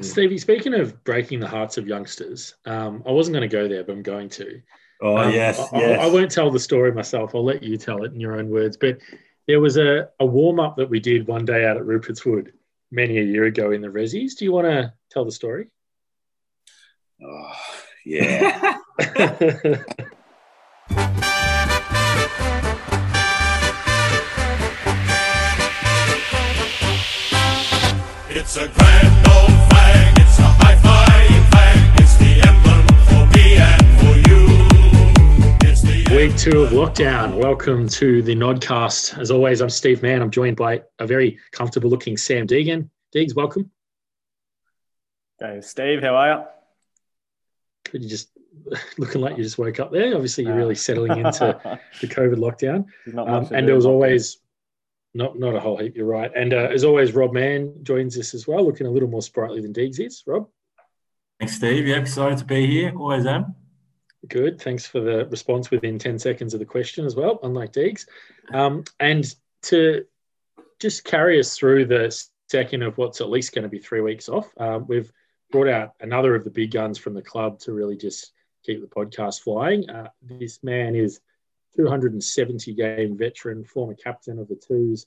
Stevie, speaking of breaking the hearts of youngsters, um, I wasn't going to go there, but I'm going to. Oh Um, yes, I, yes. I, I won't tell the story myself. I'll let you tell it in your own words. But there was a, a warm up that we did one day out at Rupertswood many a year ago in the Resies. Do you want to tell the story? Oh, yeah. It's a grand Week two of lockdown. Welcome to the Nodcast. As always, I'm Steve Mann. I'm joined by a very comfortable looking Sam Deegan. Deegs, welcome. Hey, Steve, how are you? Could you just looking like you just woke up there? Obviously, you're really settling into the COVID lockdown. Not Um, much to and there was always not not a whole heap. You're right. And uh, as always, Rob Mann joins us as well, looking a little more sprightly than Deegs is. Rob, Thanks, Steve. Yeah, excited to be here. Always am. Good. Thanks for the response within ten seconds of the question as well, unlike Deegs. Um, and to just carry us through the second of what's at least going to be three weeks off, um, we've brought out another of the big guns from the club to really just keep the podcast flying. Uh, this man is 270 game veteran, former captain of the Twos,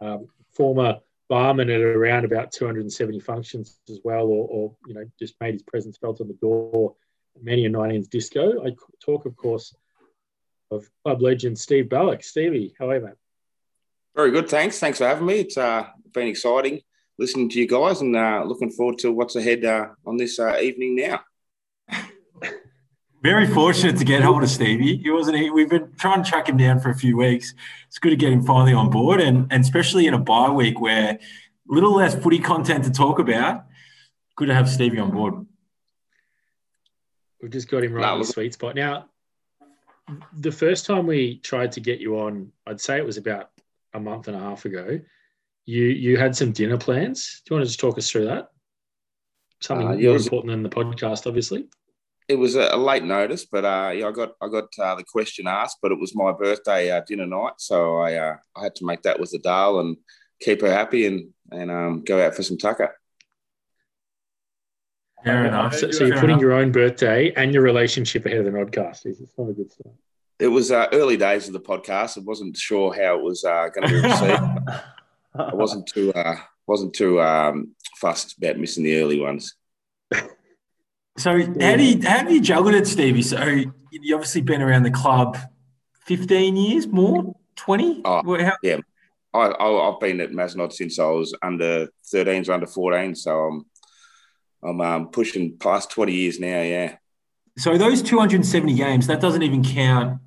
um, former barman at around about 270 functions as well, or, or you know just made his presence felt on the door at many a 19s disco. I talk, of course, of club legend Steve Balloch. Stevie, how are you, mate? Very good. Thanks. Thanks for having me. It's uh, been exciting listening to you guys and uh, looking forward to what's ahead uh, on this uh, evening now. Very fortunate to get hold of Stevie. He wasn't. He, we've been trying to track him down for a few weeks. It's good to get him finally on board, and, and especially in a bye week where a little less footy content to talk about. Good to have Stevie on board. We've just got him right No, in the sweet spot. Now, the first time we tried to get you on, I'd say it was about a month and a half ago. You you had some dinner plans. Do you want to just talk us through that? Something Uh, more was- important than the podcast, obviously. It was a, a late notice, but uh, yeah, I got I got uh, the question asked, but it was my birthday uh, dinner night, so I uh, I had to make that with the Dale and keep her happy and and um, go out for some tucker. Fair I enough. So, you so you're Fair putting enough. your own birthday and your relationship ahead of the Nodcast. It's not a good start. It was uh, early days of the podcast. I wasn't sure how it was uh, going to be received. I wasn't too uh, wasn't too um, fussed about missing the early ones. So how do you how have you juggled it, Stevie? So you obviously been around the club fifteen years, more twenty. Oh, Well, how- I, I I've been at Mazenod since I was under 13s, under 14, so I'm I'm um, pushing past 20 years now. Yeah, so those two hundred and seventy games that doesn't even count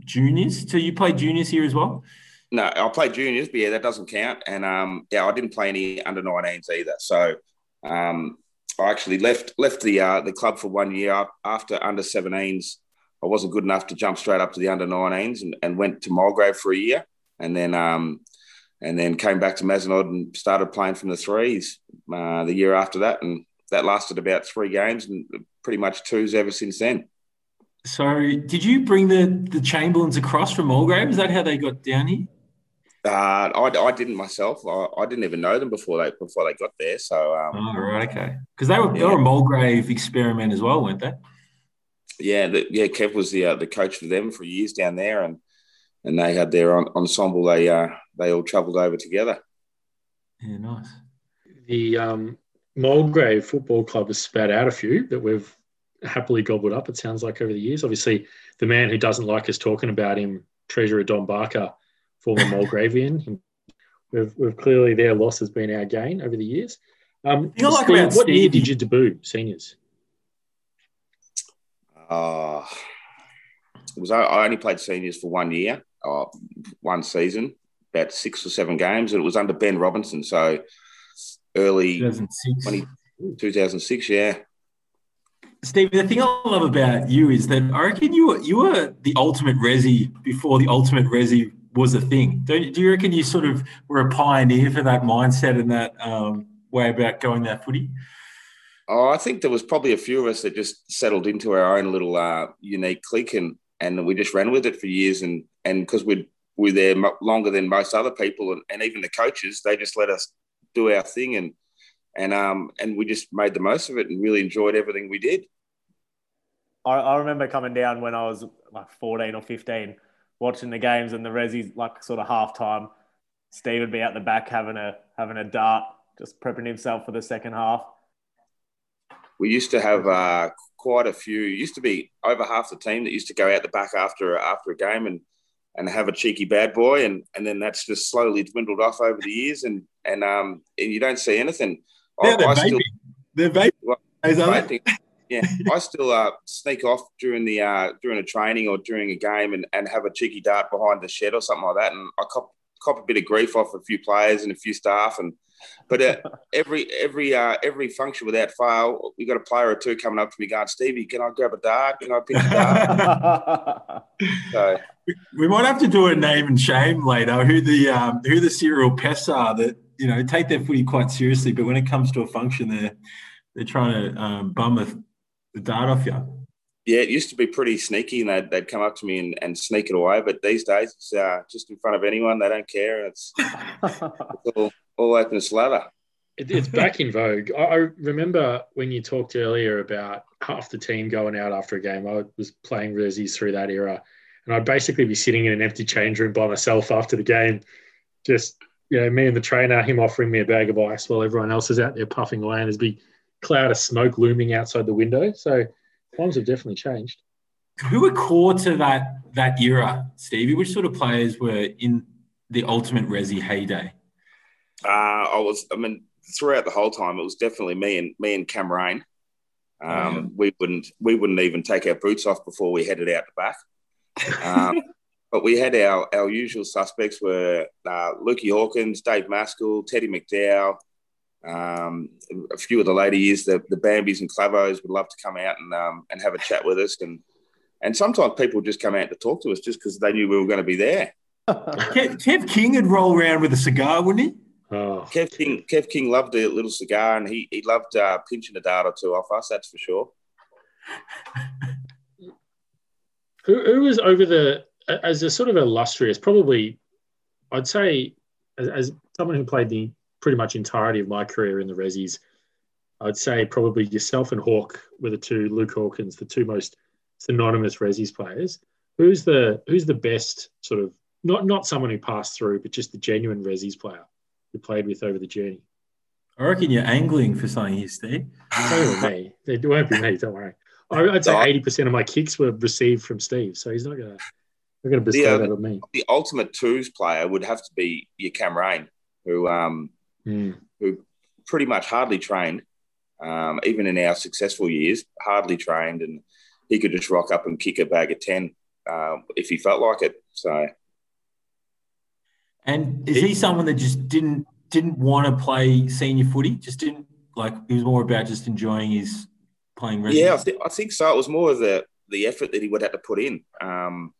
juniors. So you played juniors here as well. no, I played juniors, but yeah, that doesn't count. And um, yeah, I didn't play any under 19s either. So um, I actually left left the uh, the club for one year after under 17s. I wasn't good enough to jump straight up to the under 19s and, and went to Mulgrave for a year, and then um, and then came back to Mazenod and started playing from the threes uh, the year after that, and that lasted about three games and pretty much twos ever since then. So did you bring the the Chamberlains across from Mulgrave? Is that how they got down here? Uh, I, I didn't myself. I, I didn't even know them before they before they got there. So um, Oh, right, okay. Because they were they were a Mulgrave experiment as well, weren't they? yeah, the, yeah, Kev was the uh, the coach for them for years down there, and and they had their en- ensemble. They uh, they all travelled over together. Yeah, nice. The um, Mulgrave Football Club has spat out a few that we've happily gobbled up. It sounds like over the years. Obviously, the man who doesn't like us talking about him, Treasurer Don Barker, former Mulgravian. We've, we've clearly their loss has been our gain over the years. Um, thing I like Steve, what year did you debut, seniors? Uh, it was I, I only played seniors for one year, uh, one season, about six or seven games, and it was under Ben Robinson. So early 2006. 20, 2006, yeah. Steve, the thing I love about you is that I reckon you were you were the ultimate resi before the ultimate resi was a thing. Don't you, do you reckon you sort of were a pioneer for that mindset and that um, way about going that footy? Oh, I think there was probably a few of us that just settled into our own little uh, unique clique, and and we just ran with it for years. And and because we we're there longer than most other people, and, and even the coaches, they just let us do our thing. And and um, and we just made the most of it and really enjoyed everything we did. I, I remember coming down when I was like 14 or 15, watching the games and the Resi like sort of halftime. Steve would be out the back having a having a dart, just prepping himself for the second half. We used to have uh, quite a few. Used to be over half the team that used to go out the back after after a game and and have a cheeky bad boy, and and then that's just slowly dwindled off over the years, and and um and you don't see anything. Yeah, I, they're I vaping. still, They're vaping. Well, Is that I yeah, I still uh, sneak off during the uh, during a training or during a game and, and have a cheeky dart behind the shed or something like that, and I cop cop a bit of grief off a few players and a few staff, and but uh, every every uh, every function without fail, we got a player or two coming up to me going, Stevie, can I grab a dart? Can I pinch a dart? so We might have to do a name and shame later. Who the um, who the serial pests are that you know take their footy quite seriously, but when it comes to a function, they're they're trying to um, bum a, the dart off you. yeah, it used to be pretty sneaky, and they'd, they'd come up to me and, and sneak it away. But these days, it's uh, just in front of anyone. They don't care. It's, it's all, all open slather. It, it's back in vogue. I, I remember when you talked earlier about half the team going out after a game. I was playing Resis through that era, and I'd basically be sitting in an empty change room by myself after the game, just you know, me and the trainer, him offering me a bag of ice while everyone else is out there puffing away, and there's a big cloud of smoke looming outside the window. So times have definitely changed. Who were core to that that era, Stevie? Which sort of players were in the ultimate resi heyday? Uh, I was, I mean, throughout the whole time, it was definitely me and me and Cam Rain. Um, Oh, yeah. We wouldn't, we wouldn't even take our boots off before we headed out the back. Um, but we had our our usual suspects were uh, Lukey Hawkins, Dave Maskell, Teddy McDowell. Um, a few of the ladies, the the Bambis and Clavos, would love to come out and um, and have a chat with us, and and sometimes people just come out to talk to us just because they knew we were going to be there. Kev, Kev King would roll around with a cigar, wouldn't he? Oh, Kev King, Kev King loved a little cigar, and he he loved uh, pinching a dart or two off us. That's for sure. who, who was over the as a sort of illustrious? Probably, I'd say, as, as someone who played the pretty much entirety of my career in the Resis, I'd say probably yourself and Hawk were the two Luke Hawkins, the two most synonymous Resis players. Who's the who's the best sort of not not someone who passed through, but just the genuine Resis player who played with over the journey? I reckon you're angling for something here, Steve. It's only me. It won't be me. Don't worry. I- I'd say eighty percent of my kicks were received from Steve, so he's not gonna not gonna bestow Yeah. that on me. The ultimate twos player would have to be your Cam Rain, who um Mm. who pretty much hardly trained, um, even in our successful years, hardly trained, and he could just rock up and kick a bag of ten uh, if he felt like it. So And is he someone that just didn't didn't want to play senior footy? Just didn't like he was more about just enjoying his playing resi? yeah, I, th- I think so. It was more of the the effort that he would have to put in. Um,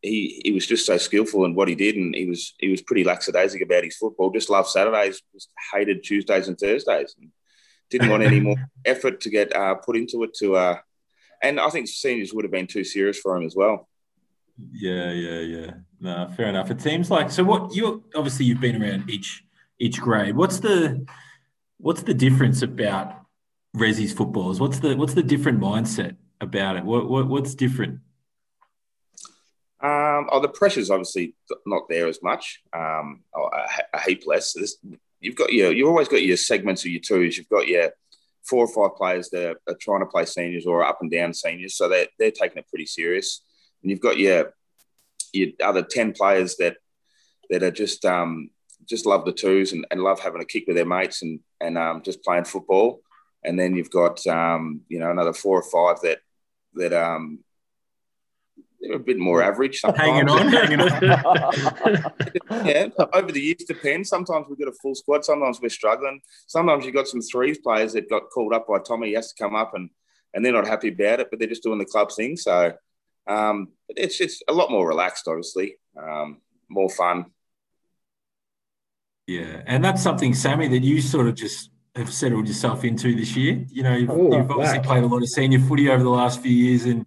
he he was just so skillful in what he did, and he was he was pretty lackadaisic about his football. Just loved Saturdays, just hated Tuesdays and Thursdays, and didn't want any more effort to get uh, put into it. To uh, and I think seniors would have been too serious for him as well. Yeah, yeah, yeah. No, fair enough. It seems like so. What you obviously you've been around each each grade. What's the what's the difference about Resi's footballers? What's the what's the different mindset about it? What, what what's different? Um, oh, the pressure's obviously not there as much. Um, oh, a, a heap less. This, you've got your, you've always got your segments of your twos. You've got your four or five players that are, trying to play seniors or up and down seniors, so they're they're taking it pretty serious. And you've got your your other ten players that that are just um, just love the twos and, and love having a kick with their mates and and um, just playing football. And then you've got um, you know another four or five that that um, they're a bit more average. Sometimes. Hanging on, hanging on. yeah, over the years depends. Sometimes we've got a full squad. Sometimes we're struggling. Sometimes you've got some threes players that got called up by Tommy. He has to come up and and they're not happy about it, but they're just doing the club thing. So um, it's it's a lot more relaxed, obviously, um, more fun. Yeah, and that's something, Sammy, that you sort of just have settled yourself into this year. You know, you've, Oh, you've obviously wow. played a lot of senior footy over the last few years, and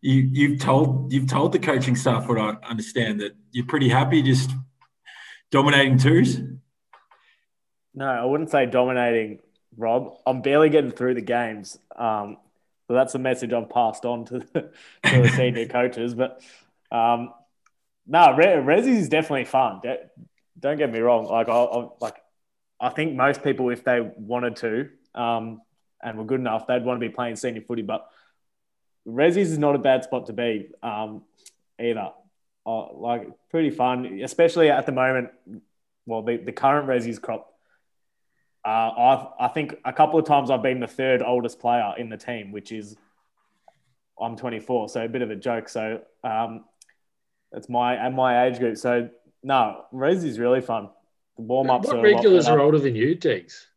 you, you've told you've told the coaching staff what I understand that you're pretty happy just dominating twos. No, I wouldn't say dominating, Rob. I'm barely getting through the games. Um, so that's a message I've passed on to the, to the senior coaches. But um, no, Re- Resi is definitely fun. De- don't get me wrong. Like, I, I like, I think most people, if they wanted to um, and were good enough, they'd want to be playing senior footy. But Resi's is not a bad spot to be um, either. Uh, like, pretty fun, especially at the moment. Well, the, the current Resi's crop uh, I've, I think a couple of times I've been the third oldest player in the team, which is I'm 24, so a bit of a joke. So um, it's my and my age group. So no, Res is really fun. The warm ups. What regulars are older than you, Diggs?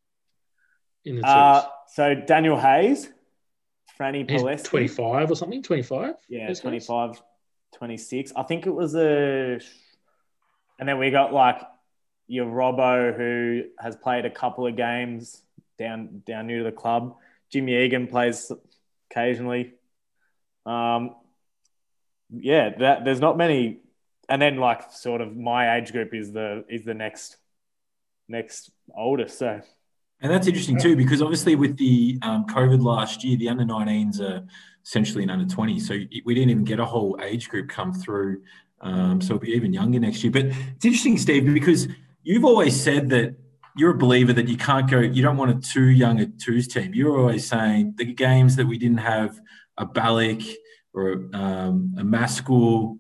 In the uh, so Daniel Hayes, Franny Palesky. 25 or something. 25. Yeah, 25, 26. I think it was a. And then we got like your Robbo, who has played a couple of games down down new to the club. Jimmy Egan plays occasionally. Um, yeah, that there's not many, and then like sort of my age group is the is the next next oldest. So, and that's interesting too because obviously with the um, COVID last year, the under 19s are essentially an under 20, so we didn't even get a whole age group come through. Um, so it'll be even younger next year. But it's interesting, Steve, because you've always said that you're a believer that you can't go, you don't want a too young a twos team. You're always saying the games that we didn't have a Balloch or um, a Maskell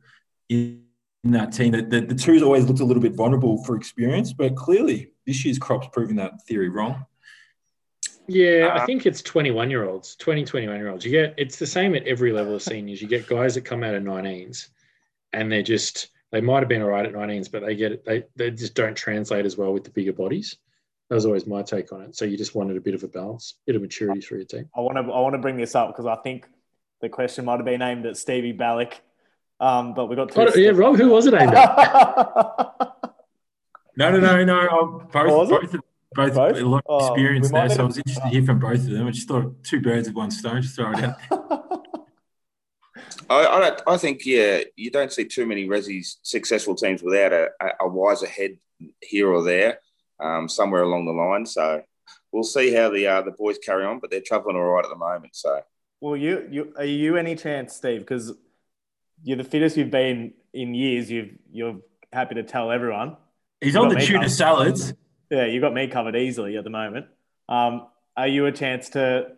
in, in that team, that the, the twos always looked a little bit vulnerable for experience, but clearly this year's crop's proving that theory wrong. Yeah, I think it's 21 year olds, 20, 21 year olds. You get it's the same at every level of seniors. You get guys that come out of 19s and they're just they might have been all right at 19s, but they get it, they they just don't translate as well with the bigger bodies. That was always my take on it. So you just wanted a bit of a balance, bit of maturity for your team. I want to I want to bring this up because I think the question might have been aimed at Stevie Balloch, um, but we got two. Oh, yeah, Rob, who was it aimed at? no, no, no, no. Both, both, both, both, both? a lot of experience oh, there, so I was interested to hear from both of them. I just thought two birds with one stone. Just throw it out. I, I, I, think yeah, you don't see too many Resi's successful teams without a, a wiser head here or there, um, somewhere along the line. So we'll see how the uh, the boys carry on, but they're travelling all right at the moment. So, well, you you are you any chance, Steve? Because you're the fittest you've been in years. You've you're happy to tell everyone. He's on the tuna covered. salads. Yeah, you got me covered easily at the moment. Um, are you a chance to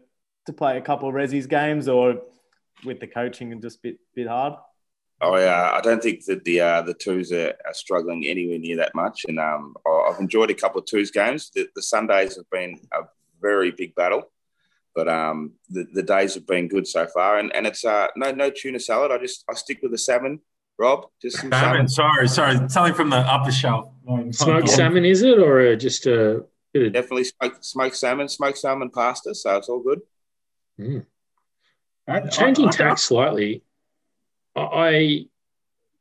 to play a couple of Resi's games or? With the coaching and just a bit bit hard? Oh yeah, I don't think that the uh, the twos are, are, struggling anywhere near that much, and um, I've enjoyed a couple of twos games. The, the Sundays have been a very big battle, but um, the, the days have been good so far. And, and it's uh, no no tuna salad. I just I stick with the salmon. Rob, just some salmon. salmon. Sorry, sorry, something from the upper shelf. Smoked salmon is it, or just a bit of... definitely smoked, smoked salmon, smoked salmon pasta. So it's all good. Mm. Changing I, tack slightly, I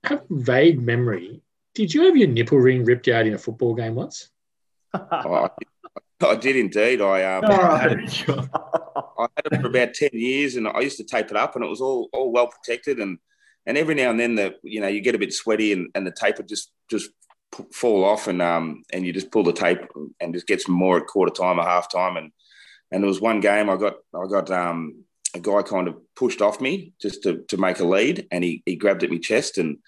have vague memory. Did you have your nipple ring ripped out in a football game once? oh, I did indeed. I um, had it, I had it for about ten years, and I used to tape it up, and it was all all well protected. And and every now and then, the you know you get a bit sweaty, and, and the tape would just just fall off, and um and you just pull the tape and just get some more at quarter time or half time, and and there was one game I got I got um a guy kind of pushed off me just to, to make a lead, and he, he grabbed at my chest, and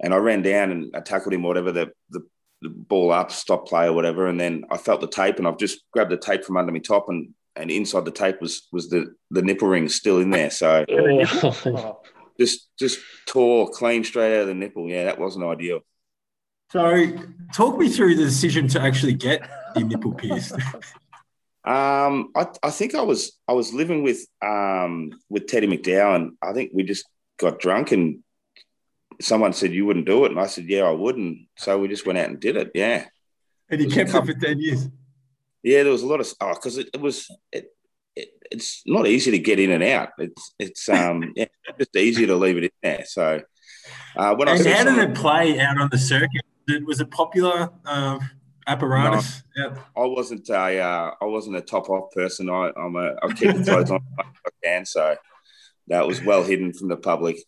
and I ran down and I tackled him, whatever the, the, the ball up, stop play or whatever, and then I felt the tape, and I've just grabbed the tape from under my top, and and inside the tape was was the the nipple ring still in there, so just just tore clean straight out of the nipple. Yeah, that wasn't ideal. So, talk me through the decision to actually get the nipple pierced. Um, I, I think I was I was living with um, with Teddy McDowell, and I think we just got drunk, and someone said you wouldn't do it, and I said yeah I would, not so we just went out and did it. Yeah, and you kept it for ten years. Yeah, there was a lot of oh because it, it, was it, it, it's not easy to get in and out. It's it's um yeah, just easy to leave it in there. So uh, when and I how did it play out on the circuit? It was it popular? Uh, apparatus. No, yeah. I wasn't a uh, I wasn't a top off person. I, I'm a I keep the clothes on I can, so that was well hidden from the public.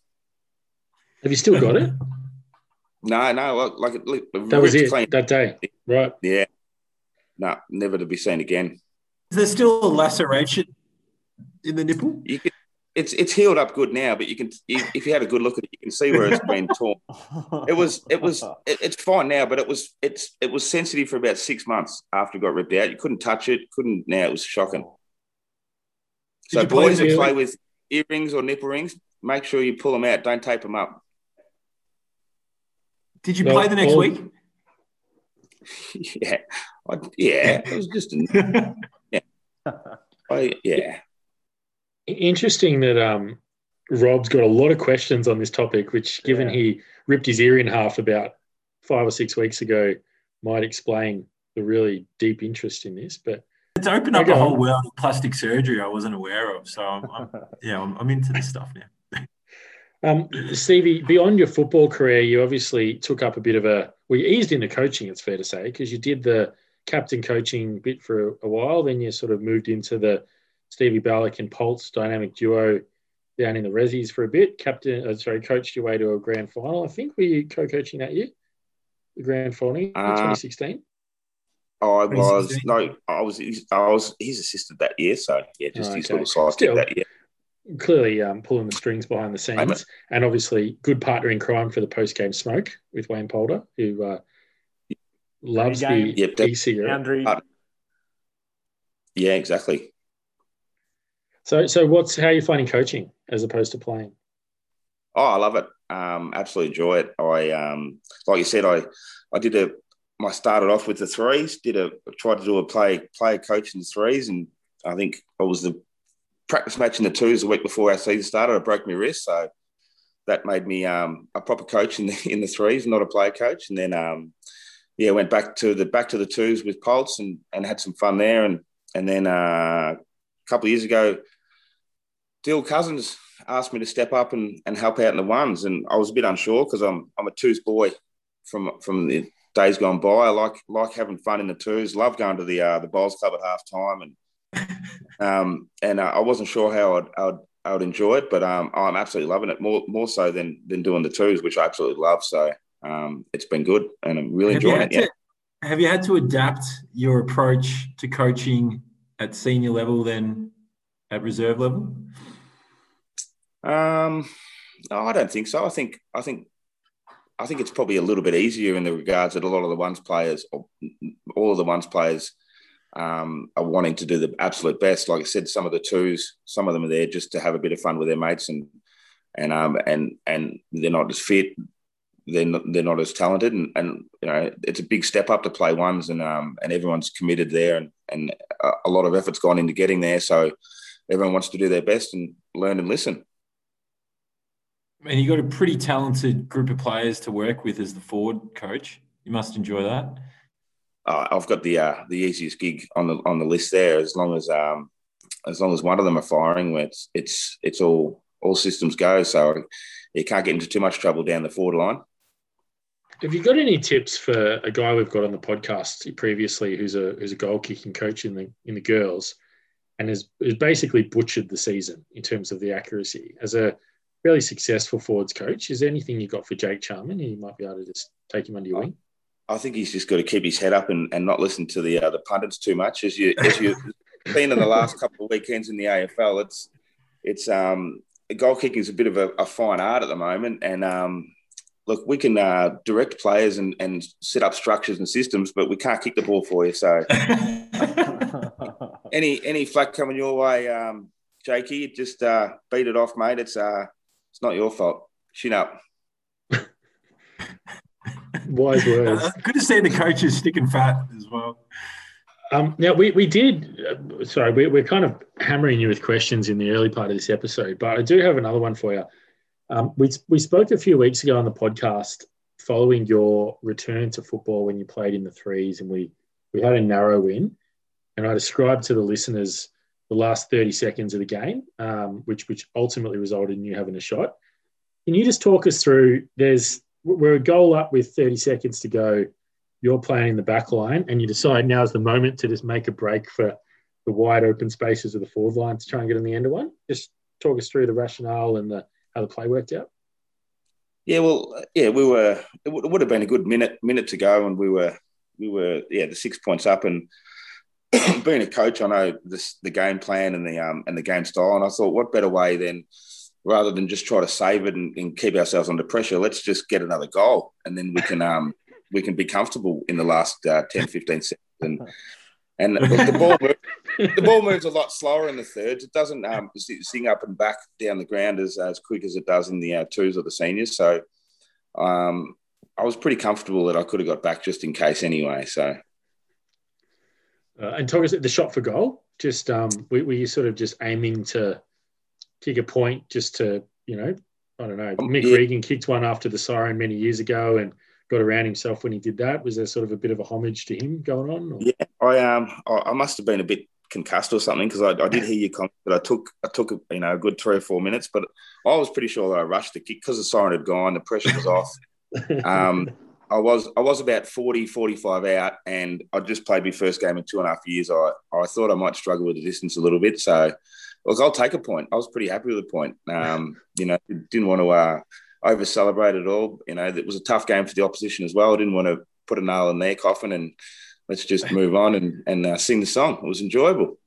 Have you still got it? No, no. Like, like that was it clean. that day, right? Yeah. No, never to be seen again. Is there still a laceration in the nipple? You can, it's it's healed up good now, but you can if you have a good look at it, you can see where it's been torn. It was it was it, it's fine now, but it was it's it was sensitive for about six months after it got ripped out. You couldn't touch it, couldn't. Now it was shocking. So you play boys that play with earrings or nipple rings, make sure you pull them out. Don't tape them up. Did you Well, play the next all- week? yeah, I, yeah. It was just a, I, yeah. Interesting that um, Rob's got a lot of questions on this topic, which, given Yeah. he ripped his ear in half about five or six weeks ago, might explain the really deep interest in this. But It's opened up a whole world of plastic surgery I wasn't aware of. So I'm, I'm yeah, I'm, I'm into this stuff now. um, Stevie, beyond your football career, you obviously took up a bit of a well, you eased into coaching. It's fair to say because you did the captain coaching bit for a while, then you sort of moved into the Stevie Balloch and Pulse dynamic duo down in the Rezzies for a bit. Captain, uh, sorry, coached your way to a grand final. I think were you co-coaching that year, the grand final, in Uh, 2016. I was no, I was I was his assistant that year. So yeah, just Oh, his okay. little sidekick Still. that year. Clearly um, pulling the strings behind the scenes, Amen. and obviously good partner in crime for the post-game smoke with Wayne Polder, who uh, loves the Pre-game. Yep, that- Boundary. Uh, Yeah, exactly. So, so what's how are you finding coaching as opposed to playing? Oh, I love it. Um, absolutely enjoy it. I um, like you said, I I did a. I started off with the threes. Did a tried to do a play player coach in the threes, and I think it was the practice match in the twos the week before our season started. I broke my wrist, so that made me um, a proper coach in the in the threes, not a player coach. And then um, yeah, went back to the back to the twos with Pulse and and had some fun there. And and then uh, couple of years ago, Dill Cousins asked me to step up and, and help out in the ones, and I was a bit unsure because I'm I'm a twos boy from from the days gone by. I like like having fun in the twos. Love going to the uh, the bowls club at half time, and um, and uh, I wasn't sure how I'd, I'd I would enjoy it, but um, I'm absolutely loving it more more so than than doing the twos, which I absolutely love. So um, it's been good, and I'm really Have enjoying it. Yeah. have you had to adapt your approach to coaching at senior level than at reserve level? Um, no, I don't think so. I think I think I think it's probably a little bit easier in the regards that a lot of the ones players, or all of the ones players, um, are wanting to do the absolute best. Like I said, some of the twos, some of them are there just to have a bit of fun with their mates, and and um and and they're not as fit, they're not, they're not as talented, and, and you know it's a big step up to play ones, and um and everyone's committed there, and and a, lot of effort's gone into getting there. So everyone wants to do their best and learn and listen. And you got a pretty talented group of players to work with as the forward coach. You must enjoy that. uh, I've got the uh, the easiest gig on the on the list there. As long as um, as long as one of them are firing, it's it's it's all all systems go. So you can't get into too much trouble down the forward line. Have you got any tips for a guy we've got on the podcast previously, who's a who's a goal kicking coach in the in the girls, and has, has basically butchered the season in terms of the accuracy as a fairly successful forwards coach? Is there anything you've got for Jake Charman? You might be able to just take him under your wing. I think he's just got to keep his head up and, and not listen to the uh, the pundits too much. As you as you've seen in the last couple of weekends in the AFL, it's it's um goal kicking is a bit of a, a fine art at the moment, and um look, we can uh, direct players and, and set up structures and systems, but we can't kick the ball for you. So any any flack coming your way, um, Jakey, just uh, beat it off, mate. It's uh it's not your fault. Chin up. Wise words. Uh, Good to see the coaches sticking fat as well. Um, now we, we did. Uh, sorry, we, we're kind of hammering you with questions in the early part of this episode, but I do have another one for you. Um, we we spoke a few weeks ago on the podcast following your return to football when you played in the threes, and we we had a narrow win, and I described to the listeners the last thirty seconds of the game, um, which which ultimately resulted in you having a shot. Can you just talk us through? There's we're a goal up with thirty seconds to go you're playing in the back line and you decide now is the moment to just make a break for the wide open spaces of the forward line to try and get in the end of one. Just talk us through the rationale and the how the play worked out. Yeah, well, yeah, we were. It would, it would have been a good minute minute to go, and we were we were yeah the six points up, and being a coach, I know this, the game plan and the um, and the game style, and I thought, what better way than rather than just try to save it and, and keep ourselves under pressure, let's just get another goal, and then we can um, we can be comfortable in the last uh, 10, 15 seconds. And, and the ball the ball moves a lot slower in the thirds. It doesn't um, sing up and back down the ground as, as quick as it does in the uh, twos or the seniors. So um, I was pretty comfortable that I could have got back just in case anyway. So Uh, and talk us the shot for goal. Just um, were, were you sort of just aiming to kick a point, just to you know, I don't know. Um, Mick yeah. Regan kicked one after the siren many years ago and got around himself when he did that. Was there sort of a bit of a homage to him going on? or- Yeah, I um, I, I must have been a bit concussed or something because I, I did hear your comment, but I took I took you know a good three or four minutes, but I was pretty sure that I rushed the kick because the siren had gone, the pressure was off. Um, I was I was about 40, 45 out, and I just played my first game in two and a half years. I I thought I might struggle with the distance a little bit, so look, I'll take a point. I was pretty happy with the point. Um, you know, didn't want to uh, over celebrate at all. You know, it was a tough game for the opposition as well. I didn't want to put a nail in their coffin and let's just move on and and uh, sing the song. It was enjoyable.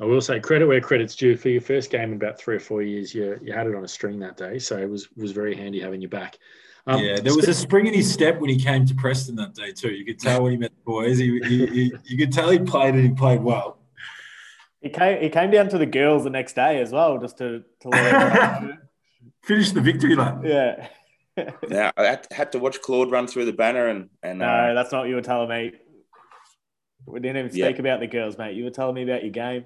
I will say credit where credit's due for your first game in about three or four years. You you had it on a string that day, so it was was very handy having you back. Um, yeah, there was a spring in his step when he came to Preston that day too. You could tell when he met the boys. He, he, he, you could tell he played and he played well. He came. He came down to the girls the next day as well, just to to let everyone know. Finished the victory lap. Yeah. Now I had, had to watch Claude run through the banner and and no, uh, that's not what you were telling me. We didn't even Yeah. speak about the girls, mate. You were telling me about your game.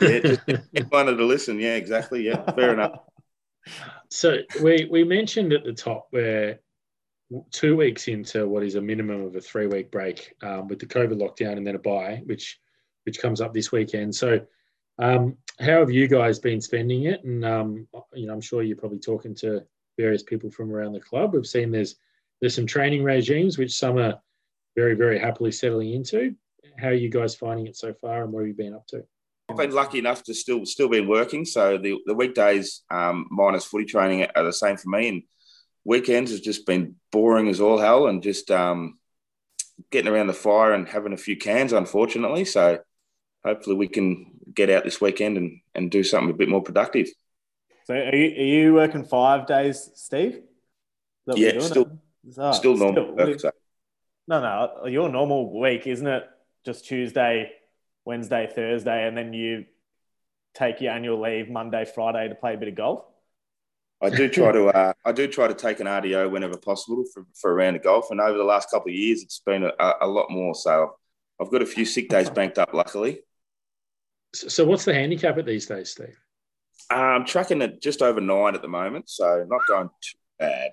yeah, just wanted to listen. Yeah, exactly. Yeah, fair enough. So we we mentioned at the top where two weeks into what is a minimum of a three week break um, with the COVID lockdown and then a buy, which which comes up this weekend. So um, how have you guys been spending it? And um, you know, I'm sure you're probably talking to various people from around the club. We've seen there's there's some training regimes which some are very very happily settling into. How are you guys finding it so far, and what have you been up to? I've been lucky enough to still still been working, so the the weekdays um, minus footy training are the same for me, and weekends has just been boring as all hell, and just um, getting around the fire and having a few cans, unfortunately. So hopefully we can get out this weekend and and do something a bit more productive. So are you, are you working five days, Steve? Is that what Yeah, still- Oh, Still normal work. So. No, no. Your normal week, isn't it? Just Tuesday, Wednesday, Thursday, and then you take your annual leave Monday, Friday to play a bit of golf. I do try to uh, I do try to take an RDO whenever possible for, for a round of golf, and over the last couple of years, it's been a, a lot more. So I've got a few sick days banked up, luckily. So, so what's the handicap at these days, Steve? Uh, I'm tracking at just over nine at the moment, so not going too bad.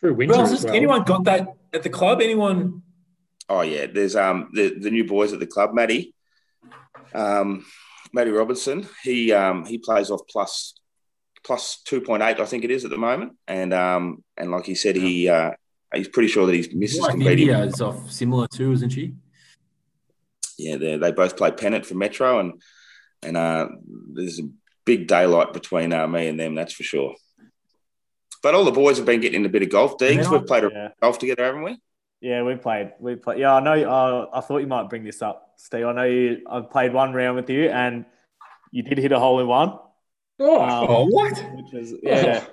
Through winter Well, has well. anyone got that at the club? Anyone? Oh yeah, there's um the, the new boys at the club, Matty, um, Matty Robinson. He um he plays off plus plus two point eight, I think it is at the moment, and um and like he said, he uh he's pretty sure that his missus Like can India is off similar too, isn't she? Yeah, they they both play pennant for Metro, and and uh there's a big daylight between uh, me and them, that's for sure. But all the boys have been getting a bit of golf. Deegs, we've played a Yeah, golf together, haven't we? Yeah, we played. We played. Yeah, I know. Uh, I thought you might bring this up, Steve. I know you. I played one round with you, and you did hit a hole in one. Oh, Um, Oh, what? which is yeah.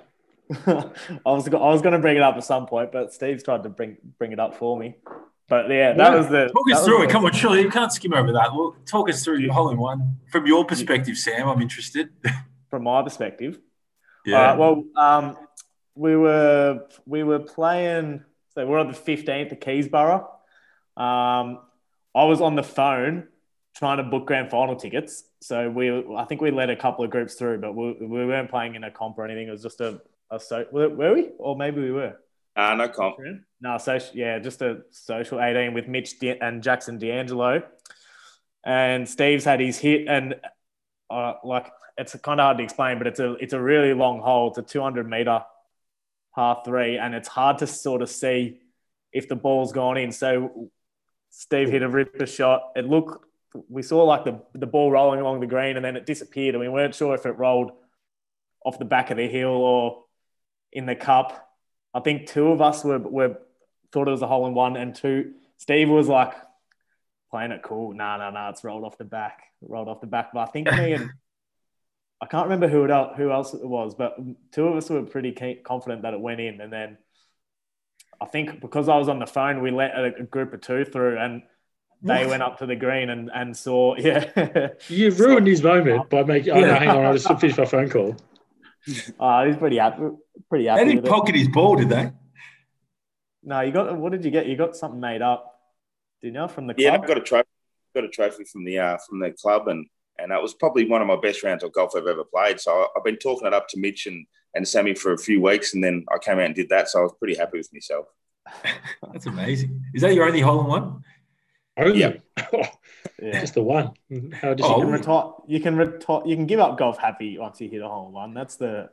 I was I was going to bring it up at some point, but Steve's tried to bring bring it up for me. But yeah, that Yeah. was the Talk us through it. Come on, surely you can't skim over that. Well, talk us through your hole in one from your perspective, Sam. I'm interested. from my perspective. Yeah. Right, well, um, we were we were playing. So we're on the fifteenth at Keysborough. Um, I was on the phone trying to book grand final tickets. So we, I think we led a couple of groups through, but we, we weren't playing in a comp or anything. It was just a, a so were, were we? Or maybe we were. Uh, no comp. No, so yeah, just a social 18 with Mitch De- and Jackson D'Angelo. And Steve's had his hit, and uh, like it's kind of hard to explain, but it's a it's a really long hole. It's a 200 meter par three, and it's hard to sort of see if the ball's gone in. So Steve hit a ripper shot. It looked we saw like the the ball rolling along the green, and then it disappeared, and we weren't sure if it rolled off the back of the hill or in the cup. I think two of us were, were thought it was a hole in one, and two, Steve was like playing it cool. Nah, nah, nah. It's rolled off the back. Rolled off the back. But I think me and I can't remember who it el- who else it was, but two of us were pretty confident that it went in, and then I think because I was on the phone, we let a, a group of two through, and they went up to the green and, and saw yeah. You've ruined his moment by making. Oh, no, hang on. I just finished my phone call. Oh, he's pretty happy. Pretty happy. They happy. didn't With it. pocket his ball, did they? No, you got what did you get? You got something made up, did you? Know from the club? Yeah. I've got a trophy. Got a trophy from the uh, from the club, and and that was probably one of my best rounds of golf I've ever played. So I- I've been talking it up to Mitch and and Sammy for a few weeks, and then I came out and did that. So I was pretty happy with myself. That's amazing. Is that your only hole in one? Only. Yeah. yeah. just the one. How did Oh. You can you? retire. You can retire. You can give up golf happy once you hit a hole in one. That's the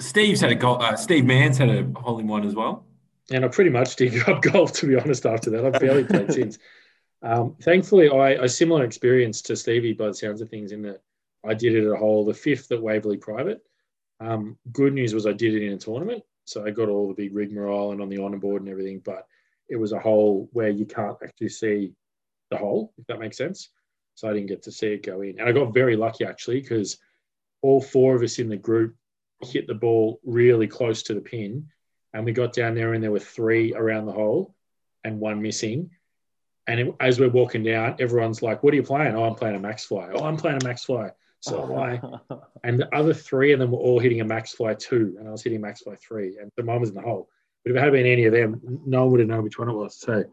Steve's had a goal. Uh, Steve Mann's had a hole in one as well. And I pretty much did up golf, to be honest, after that. I've barely played since. Um, thankfully, I a similar experience to Stevie by the sounds of things in that I did it at a hole, the fifth at Waverley Private. Um, good news was I did it in a tournament. So I got all the big rigmarole and on the honor board and everything, but it was a hole where you can't actually see the hole, if that makes sense. So I didn't get to see it go in. And I got very lucky actually because all four of us in the group hit the ball really close to the pin. And we got down there and there were three around the hole and one missing. And as we're walking down, everyone's like, What are you playing? Oh, I'm playing a Maxfli. Oh, I'm playing a Maxfli. So am I. And the other three of them were all hitting a Maxfli 2, and I was hitting Maxfli 3. And the mine was in the hole. But if it had been any of them, no one would have known which one it was. So,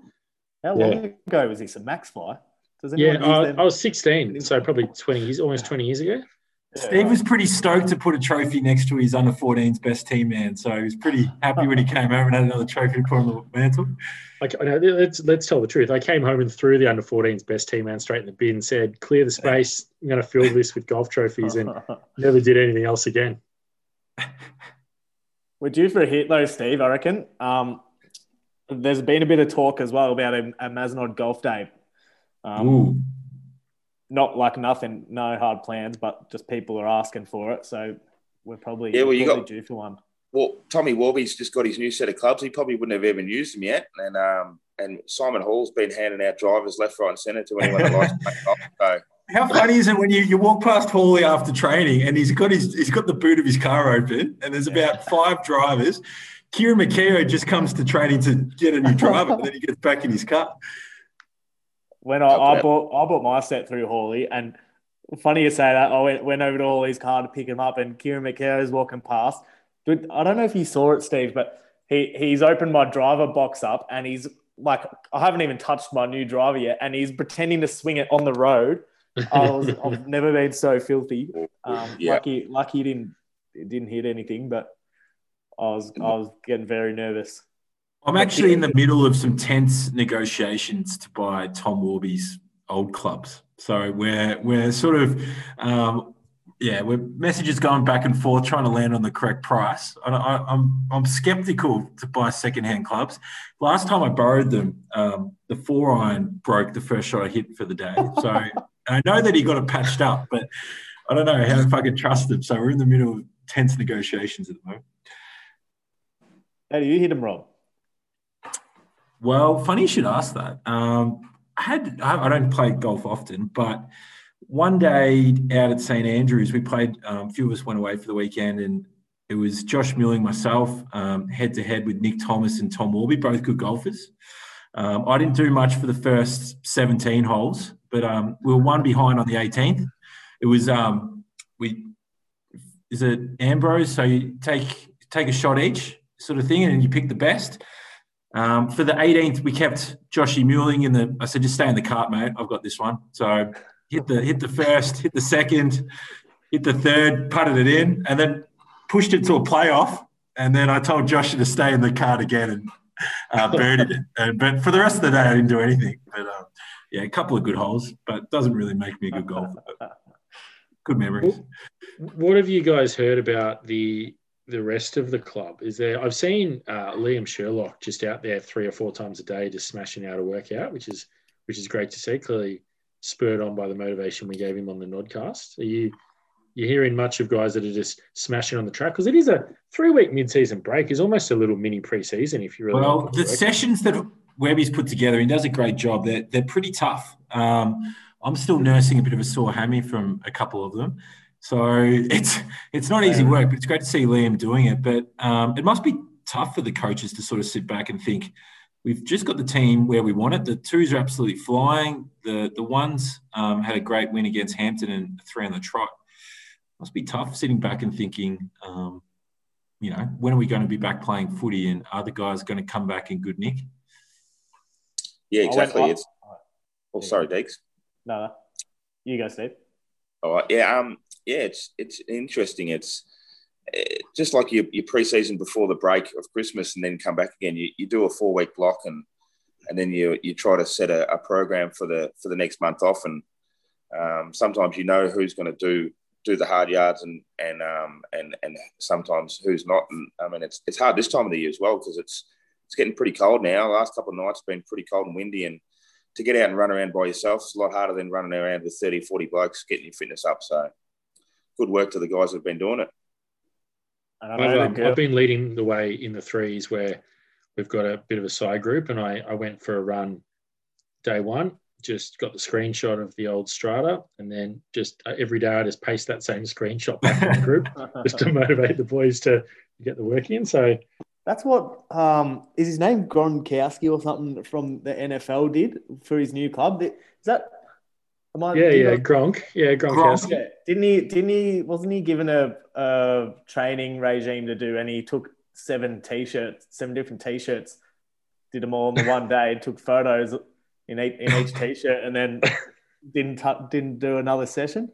How long ago was this? A Maxfli? Does yeah, anyone I. I was 16. So, probably 20 years, almost 20 years ago. Yeah, Steve was pretty stoked to put a trophy next to his under 14's best team man. So he was pretty happy when he came home and had another trophy to put on the mantle. Like, I let's let's tell the truth. I came home and threw the under 14s best team man straight in the bin. Said, "Clear the space. I'm going to fill this with golf trophies," and never did anything else again. We're due for a hit though, Steve. I reckon. Um, there's been a bit of talk as well about a, a Mazenod golf day. Um, Ooh. Not like nothing, no hard plans, but just people are asking for it. So we're probably Yeah, well, you probably got- due for one. Well, Tommy Warby's just got his new set of clubs. He probably wouldn't have even used them yet. And um, and Simon Hall's been handing out drivers left, right, and centre to anyone that likes to play golf. So How funny is it when you, you walk past Hawley after training and he's got his he's got the boot of his car open and there's about five drivers. Kieran McKeown just comes to training to get a new driver, and then he gets back in his car. When I, I bought I bought my set through Hawley, and funny you say that. I went, went over to Hawley's car to pick him up, and Kieran McKay is walking past. Dude, I don't know if you saw it, Steve, but he he's opened my driver box up, and he's like, I haven't even touched my new driver yet, and he's pretending to swing it on the road. I was I've never been so filthy. Um, Yeah. Lucky lucky he didn't didn't hit anything, but I was I was getting very nervous. I'm actually in the middle of some tense negotiations to buy Tom Warby's old clubs. So we're we're sort of um, yeah, we're messages going back and forth trying to land on the correct price. I, I, I'm I'm skeptical to buy secondhand clubs. Last time I borrowed them, um, the four iron broke the first shot I hit for the day. So I know that he got it patched up, but I don't know how if I can trust him. So we're in the middle of tense negotiations at the moment. How do you hit him, Rob? Well, funny you should ask that. Um, I had I don't play golf often, but one day out at St Andrews, we played. Um, a few of us went away for the weekend, and it was Josh Milling, myself, head to head with Nick Thomas and Tom Warby, both good golfers. Um, I didn't do much for the first 17 holes, but um, we were one behind on the 18th. It was um, we is it Ambrose? So you take take a shot each, sort of thing, and you pick the best. Um, for the 18th, we kept Joshy Muling in the. I said, just stay in the cart, mate. I've got this one. So hit the hit the first, hit the second, hit the third, putted it in, and then pushed it to a playoff. And then I told Joshy to stay in the cart again and uh, birdied it. And, but for the rest of the day, I didn't do anything. But um, yeah, a couple of good holes, but doesn't really make me a good golfer. Good memories. What have you guys heard about the the rest of the club? Is there? I've seen uh, Liam Sherlock just out there three or four times a day, just smashing out a workout, which is which is great to see. Clearly spurred on by the motivation we gave him on the Nodcast. Are you you hearing much of guys that are just smashing on the track? Because it is a three week mid season break. is almost a little mini preseason if you really. Well, the sessions that Webby's put together. He does a great job. They're they're pretty tough. Um, I'm still nursing a bit of a sore hammy from a couple of them, so it's it's not easy work. But it's great to see Liam doing it. But um, it must be tough for the coaches to sort of sit back and think we've just got the team where we want it. The twos are absolutely flying. The the ones um, had a great win against Hampton and three on the trot. Must be tough sitting back and thinking, um, you know, when are we going to be back playing footy and are the guys going to come back in good nick? Yeah, exactly. up- It's oh, sorry, Deeks. No, no. You go, Steve. All right. Yeah. Um. Yeah. It's it's interesting. It's eh, just like your, your preseason before the break of Christmas, and then come back again. You, you do a four week block, and and then you you try to set a, a program for the for the next month off, and um, sometimes you know who's going to do do the hard yards, and and um and and sometimes who's not. And I mean, it's it's hard this time of the year as well because it's it's getting pretty cold now. The last couple of nights been pretty cold and windy, and to get out and run around by yourself is a lot harder than running around with 30, 40 blokes getting your fitness up. So good work to the guys who've been doing it. And I know I've, um, I've been leading the way in the threes where we've got a bit of a side group, and I, I went for a run day one. Just got the screenshot of the old Strava, and then just uh, every day I just paste that same screenshot back in the group just to motivate the boys to get the work in. So That's what um, is his name Gronkowski or something from the NFL did for his new club. Is that? Am I, yeah, yeah, know- Gronk, yeah, Gronkowski. Yeah. Didn't he? Didn't he? Wasn't he given a, a training regime to do? And he took seven t-shirts, seven different t-shirts, did them all in one day, took photos in each, in each t-shirt, and then didn't tu- didn't do another session.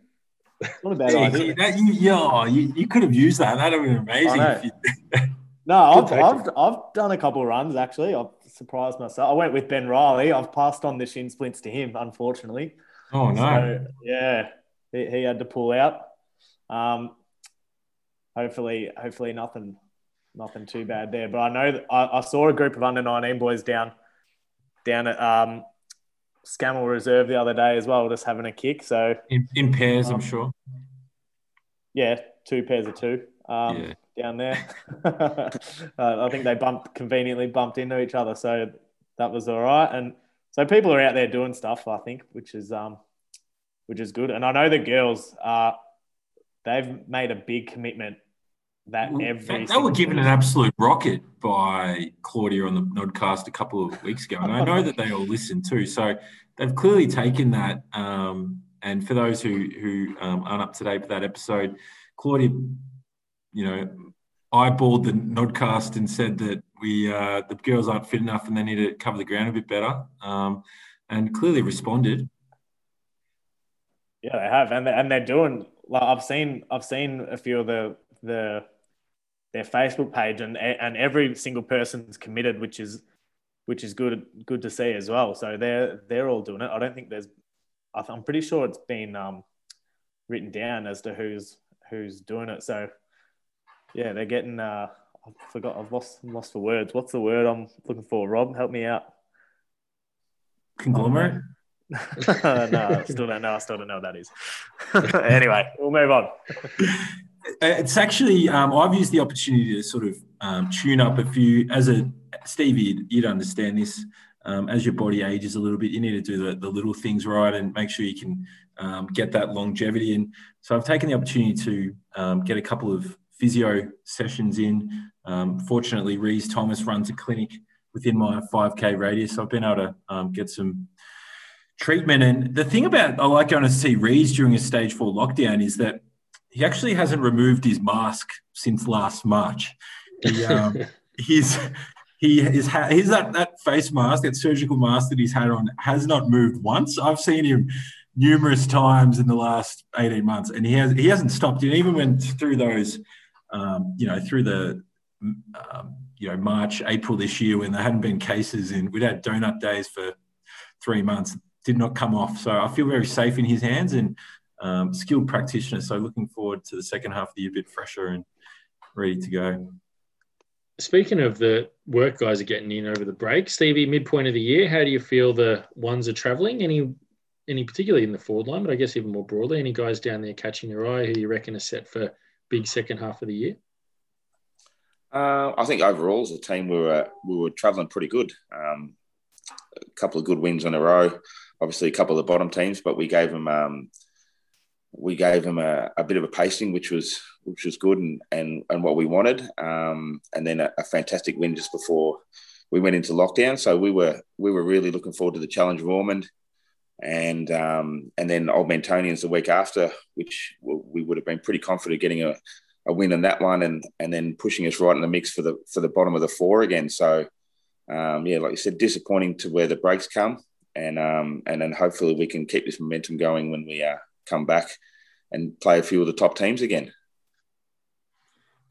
Not a bad Yeah, idea. that, you, yeah, you, you could have used that. That'd have been amazing. If you, No, I've, I've. I've done a couple of runs actually. I've surprised myself. I went with Ben Riley. I've passed on the shin splints to him, unfortunately. Oh no, So yeah, he, he had to pull out. Um, hopefully, hopefully nothing, nothing too bad there. But I know that I, I saw a group of under nineteen boys down, down at um, Scammell Reserve the other day as well, just having a kick. So in, in pairs, I'm Um, sure. yeah, two pairs of two. Um, Yeah. down there. uh, I think they bumped conveniently bumped into each other, so that was all right. And so people are out there doing stuff, I think, which is um, which is good. And I know the girls uh, they've made a big commitment that Well, every they, were given an absolute rocket by Claudia on the Nodcast a couple of weeks ago, and I know that they all listened too. So they've clearly taken that. Um, and for those who who um, aren't up to date with that episode, Claudia, you know, eyeballed the Nodcast and said that we uh, the girls aren't fit enough and they need to cover the ground a bit better. Um, and clearly responded. Yeah, they have, and they, and they're doing. Like I've seen, I've seen a few of the the their Facebook page, and and every single person's committed, which is which is good good to see as well. So they're they're all doing it. I don't think there's. I'm pretty sure it's been um, written down as to who's who's doing it. So yeah, they're getting. Uh, I forgot. I've lost lost for words. What's the word I'm looking for? Rob, help me out. Conglomerate. no, I still don't know. I still don't know what that is. anyway, we'll move on. Uh, It's actually um, I've used the opportunity to sort of um, tune up a few. As a Stevie, you'd, you'd understand this. Um, as your body ages a little bit, you need to do the, the little things right and make sure you can um, get that longevity. And so I've taken the opportunity to um, get a couple of physio sessions in. Um, fortunately, Reese Thomas runs a clinic within my 5K radius. So I've been able to um, get some treatment. And the thing about I like going to see Reese during a stage four lockdown is that he actually hasn't removed his mask since last March. He, um, he's he is he's that that face mask, that surgical mask that he's had on, has not moved once. I've seen him numerous times in the last eighteen months, and he has he hasn't stopped. He even went through those, um, you know, through the. Um, you know, March, April this year, when there hadn't been cases, and we'd had donut days for three months, did not come off. So I feel very safe in his hands and um, skilled practitioner. So looking forward to the second half of the year, a bit fresher and ready to go. Speaking of the work guys are getting in over the break, Stevie, midpoint of the year, how do you feel the ones are travelling? Any, any particularly in the forward line, but I guess even more broadly, any guys down there catching your eye who you reckon are set for big second half of the year? Uh, I think overall as a team we were we were travelling pretty good. Um, a couple of good wins in a row. Obviously, a couple of the bottom teams, but we gave them um, we gave them a, a, bit of a pacing, which was which was good and and, and what we wanted. Um, and then a, a, fantastic win just before we went into lockdown. So we were we were really looking forward to the challenge of Ormond, and um, and then Old Mentonians the week after, which we would have been pretty confident getting a, a win in that one, and and then pushing us right in the mix for the for the bottom of the four again. So um, yeah, like you said, disappointing to where the breaks come, and um, and then hopefully we can keep this momentum going when we uh, come back and play a few of the top teams again.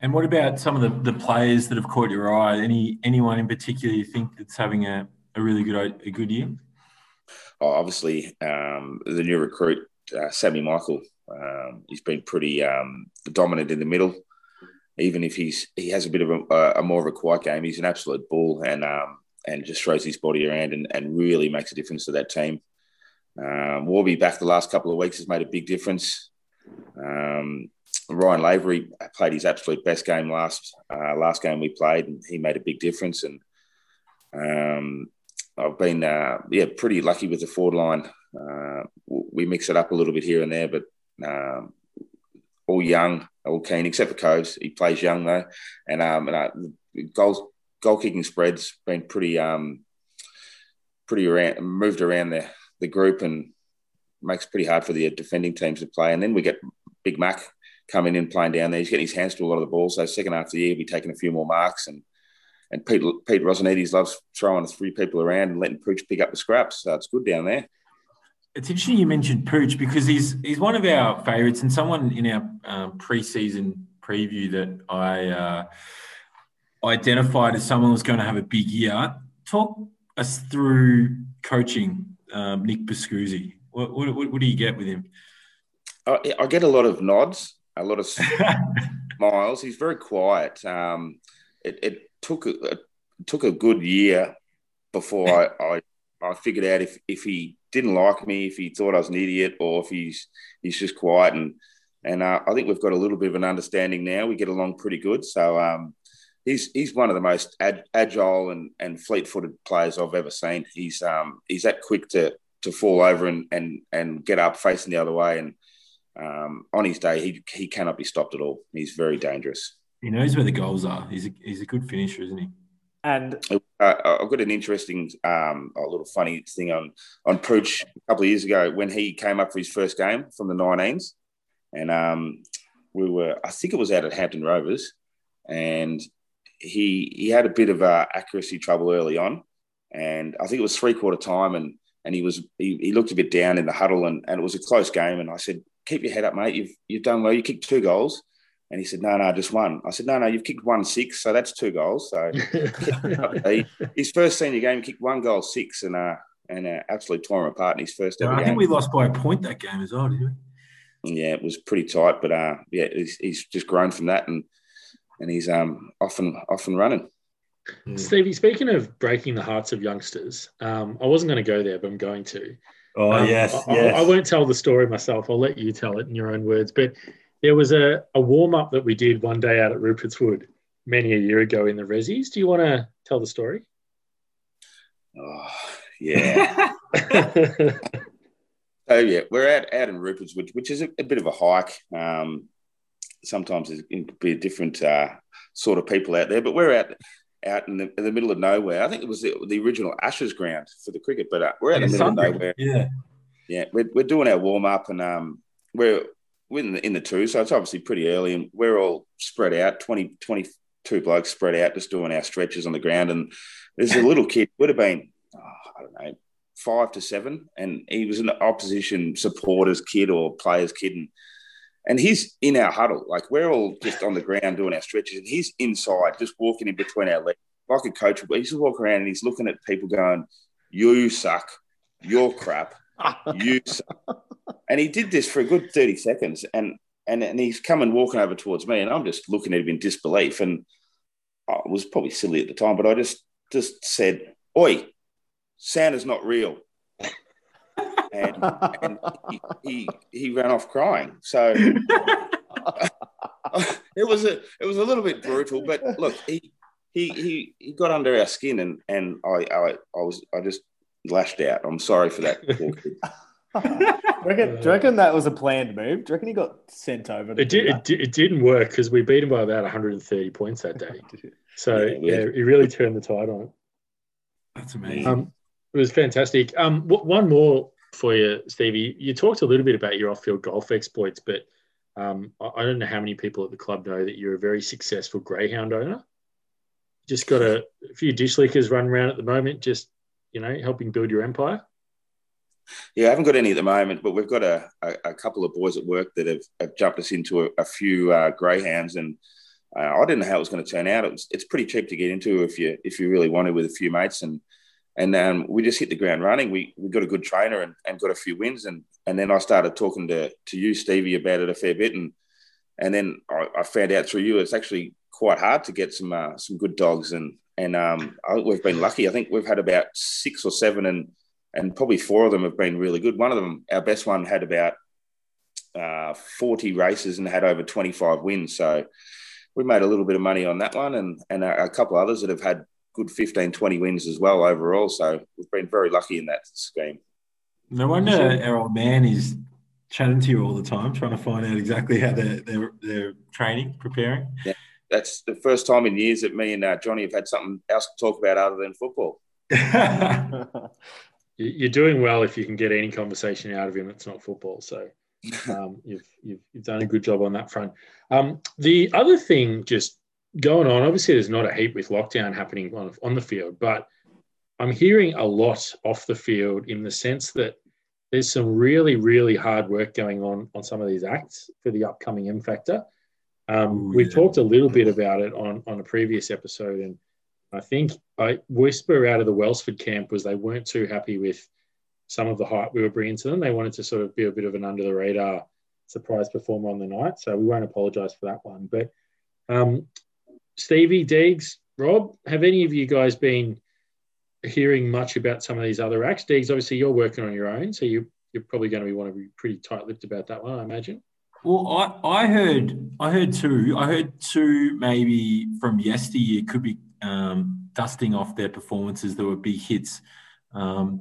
And what about some of the, the players that have caught your eye? Any anyone in particular you think that's having a, a really good a good year? Oh, obviously, um, the new recruit uh, Sammy Michael. Um, he's been pretty um, dominant in the middle. Even if he's he has a bit of a, a more of a quiet game, he's an absolute bull and um, and just throws his body around and, and really makes a difference to that team. Um, Warby back the last couple of weeks has made a big difference. Um, Ryan Lavery played his absolute best game last uh, last game we played, and he made a big difference. And um, I've been uh, yeah pretty lucky with the forward line. Uh, we mix it up a little bit here and there, but um, all young, all keen, except for Coves. He plays young though, and um, and uh, goal goal kicking spreads been pretty um pretty around moved around the the group and makes pretty hard for the defending teams to play. And then we get Big Mac coming in playing down there. He's getting his hands to a lot of the balls. So second half of the year, he'll be taking a few more marks. And and Pete Pete Rosanides loves throwing three people around and letting Pooch pick up the scraps. So it's good down there. It's interesting you mentioned Pooch because he's he's one of our favourites and someone in our um, pre-season preview that I uh, identified as someone who's going to have a big year. Talk us through coaching um, Nick Buscuzzi. What, what, what, do you get with him? I, I get a lot of nods, a lot of smiles. He's very quiet. Um, it, it, took a, it took a good year before I, I, I figured out if, if he didn't like me, if he thought I was an idiot, or if he's he's just quiet. And and uh, I think we've got a little bit of an understanding now. We get along pretty good. So um, he's he's one of the most ad, agile and, and fleet-footed players I've ever seen. He's um, he's that quick to to fall over and and and get up facing the other way. And um, on his day, he he cannot be stopped at all. He's very dangerous. He knows where the goals are. He's a, he's a good finisher, isn't he? And uh, I've got an interesting, um, a little funny thing on on Pooch a couple of years ago when he came up for his first game from the 19s, and um, we were, I think it was out at Hampton Rovers, and he he had a bit of uh, accuracy trouble early on, and I think it was three quarter time, and and he was he, he looked a bit down in the huddle, and, and it was a close game, and I said, keep your head up, mate. You've you've done well. You kicked two goals. And he said, no, no, just one. I said, no, no, you've kicked one six, so that's two goals. So he, his first senior game, he kicked one goal, six, and uh, and uh, absolutely tore him apart in his first ever I game. think we lost by a point that game as well, didn't we? Yeah, it was pretty tight, but uh, yeah, he's, he's just grown from that, and and he's um often often running. Mm. Stevie, speaking of breaking the hearts of youngsters, um, I wasn't going to go there, but I'm going to. Oh um, yes, I, yes. I, I, won't tell the story myself. I'll let you tell it in your own words. But there was a, a warm up that we did one day out at Rupertswood many a year ago in the Resis. Do you want to tell the story? Oh, yeah. so yeah, we're out out in Rupertswood, which is a, a bit of a hike. Um, sometimes it can be a different uh, sort of people out there, but we're out out in the, in the middle of nowhere. I think it was the, the original Ashes ground for the cricket, but uh, we're out in the middle of nowhere. Yeah, yeah, we're, we're doing our warm up and um, we're in the, in the two, so it's obviously pretty early, and we're all spread out 20, 22 blokes spread out, just doing our stretches on the ground. And there's a little kid, would have been, oh, I don't know, five to seven, and he was an opposition supporters kid or players kid, and and he's in our huddle, like we're all just on the ground doing our stretches, and he's inside, just walking in between our legs, like a coach. He's just walking around and he's looking at people, going, "You suck, you're crap, you." And he did this for a good 30 seconds. And, and, and he's coming walking over towards me. And I'm just looking at him in disbelief. And I was probably silly at the time, but I just, just said, Oi, Santa's not real. and, and he, he, he ran off crying. So it was a it was a little bit brutal, but look, he he he, he got under our skin, and and I, I I was I just lashed out. I'm sorry for that. do, you reckon, do you reckon that was a planned move? Do you reckon he got sent over? To It, did, it, that? di- it didn't work because we beat him by about 130 points that day. So Yeah, yeah, he really turned the tide on it. That's amazing. Um, it was fantastic. Um, w- one more for you, Stevie. You talked a little bit about your off-field golf exploits, but um, I, I don't know how many people at the club know that you're a very successful greyhound owner. Just got a, a few dish lickers running around at the moment, just you know, helping build your empire. Yeah, I haven't got any at the moment, but we've got a, a, a couple of boys at work that have, have jumped us into a, a few uh, greyhounds, and uh, I didn't know how it was going to turn out. It was, it's pretty cheap to get into if you if you really wanted with a few mates, and and um, we just hit the ground running. We we got a good trainer and, and got a few wins, and and then I started talking to to you, Stevie, about it a fair bit, and and then I, I found out through you it's actually quite hard to get some uh, some good dogs, and and um, I think we've been lucky. I think we've had about six or seven, and and probably four of them have been really good. One of them, our best one, had about uh, 40 races and had over 25 wins. So we made a little bit of money on that one and, and a, a couple others that have had good 15, 20 wins as well overall. So we've been very lucky in that scheme. No wonder our old man is chatting to you all the time, trying to find out exactly how they're, they're, they're training, preparing. That's the first time in years that me and uh, Johnny have had something else to talk about other than football. You- You're doing well if you can get any conversation out of him. that's not football, so um, you've, you've you've done a good job on that front. Um, the other thing, just going on, obviously, there's not a heap with lockdown happening on on the field, but I'm hearing a lot off the field in the sense that there's some really really hard work going on on some of these acts for the upcoming M Factor. Um, Ooh, we've yeah. talked a little bit about it on on a previous episode, and I think I whisper out of the Wellsford camp was they weren't too happy with some of the hype we were bringing to them. They wanted to sort of be a bit of an under the radar surprise performer on the night, so we won't apologise for that one. But um, Stevie, Deegs, Rob, have any of you guys been hearing much about some of these other acts? Deegs, obviously you're working on your own, so you you're probably going to be want to be pretty tight-lipped about that one, I imagine. Well, I, I heard I heard two. I heard two maybe from yesteryear could be um, dusting off their performances that were big hits. Um,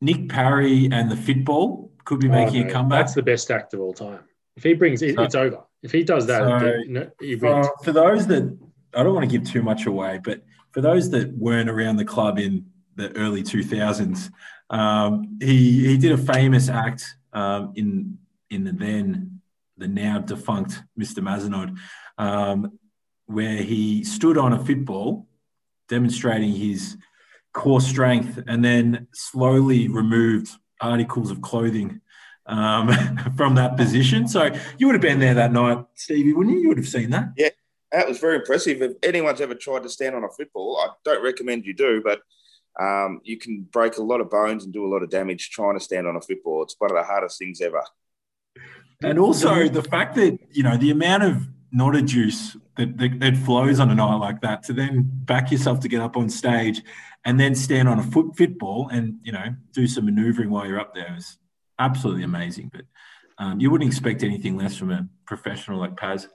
Nick Parry and the Fitball could be making Oh, a comeback. That's the best act of all time. If he brings it, So- it's over. If he does that, So- then, no, he wins. For, for those that I don't want to give too much away, but for those that weren't around the club in the early 2000s, um, he he did a famous act um, in in the then the now defunct Mr. Mazenod, um, where he stood on a football, demonstrating his core strength, and then slowly removed articles of clothing um, from that position. So you would have been there that night, Stevie, wouldn't you? You would have seen that. Yeah, that was very impressive. If anyone's ever tried to stand on a football, I don't recommend you do, but um, you can break a lot of bones and do a lot of damage trying to stand on a football. It's one of the hardest things ever. And also the fact that, you know, the amount of not a juice that, that, that flows on a night like that to then back yourself to get up on stage and then stand on a foot football and, you know, do some maneuvering while you're up there is absolutely amazing. But um, you wouldn't expect anything less from a professional like Paz.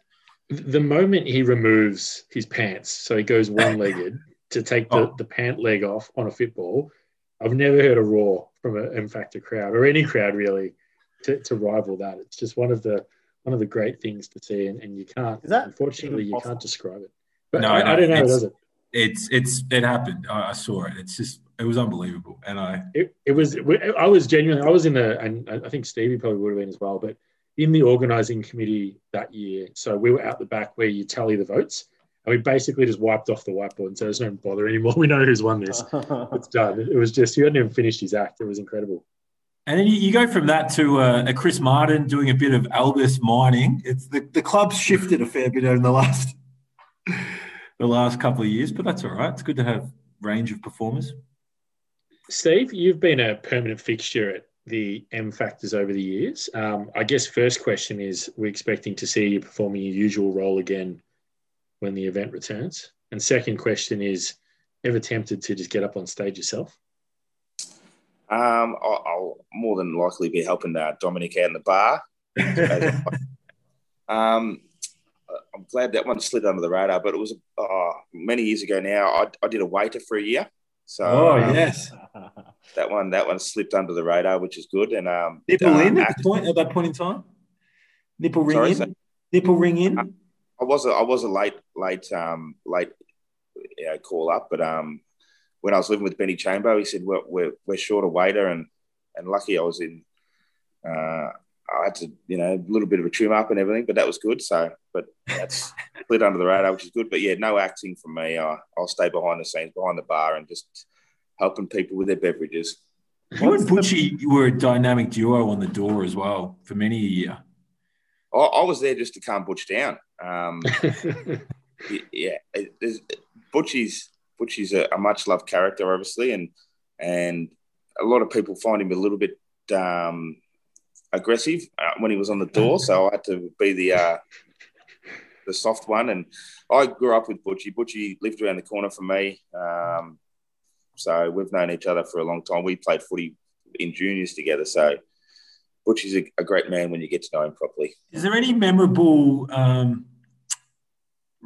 the moment he removes his pants, so he goes one legged to take the, Oh. the pant leg off on a football, I've never heard a roar from an M Factor crowd or any crowd really to, to rival that. It's just one of the one of the great things to see, and, and you can't. Is that unfortunately you can't describe it. But No, I, no, I don't know, it's- does it? It's, it's, it happened. I, I saw it. It's just, it was unbelievable. And I, it, it was I was genuinely I was in the and I think Stevie probably would have been as well, but in the organising committee that year, so we were out the back where you tally the votes, and we basically just wiped off the whiteboard and said, "There's no bother anymore. We know who's won this. It's done." It was just he hadn't even finished his act. It was incredible. And then you, you go from that to uh, a Chris Martin doing a bit of Albus mining. It's the, the club's shifted a fair bit in the last the last couple of years, but that's all right. It's good to have range of performers. Steve, you've been a permanent fixture at the M Factors over the years. Um, I guess first question is: We're expecting to see you performing your usual role again when the event returns. And second question is: Ever tempted to just get up on stage yourself? Um, I'll, I'll more than likely be helping uh, Dominic out in the bar. Um, I'm glad that one slid under the radar, but it was uh, many years ago now. I, I did a waiter for a year So Oh um, yes, that one that one slipped under the radar, which is good. And um, nipple uh, in at, act- the point, at that point in time. Nipple ring Sorry, in. so- Nipple ring in. I was a, I was a late late um late you know, call up, but um when I was living with Benny Chamber, he said we're we're, we're short a waiter, and and lucky I was in. Uh, I had to you know a little bit of a trim up and everything, but that was good. So, but that's slid under the radar, which is good. But yeah, no acting from me. I, I'll stay behind the scenes, behind the bar, and just helping people with their beverages. You and Butchie you were a dynamic duo on the door as well for many a year. I, I was there just to calm Butch down. Um, yeah, it, Butchie's Butchie's a, a much loved character, obviously, and and a lot of people find him a little bit um, aggressive uh, when he was on the door. So I had to be the uh, the soft one, and I grew up with Butchie. Butchie lived around the corner from me, um, so we've known each other for a long time. We played footy in juniors together, so. Butchie's a, a great man when you get to know him properly. Is there any memorable um,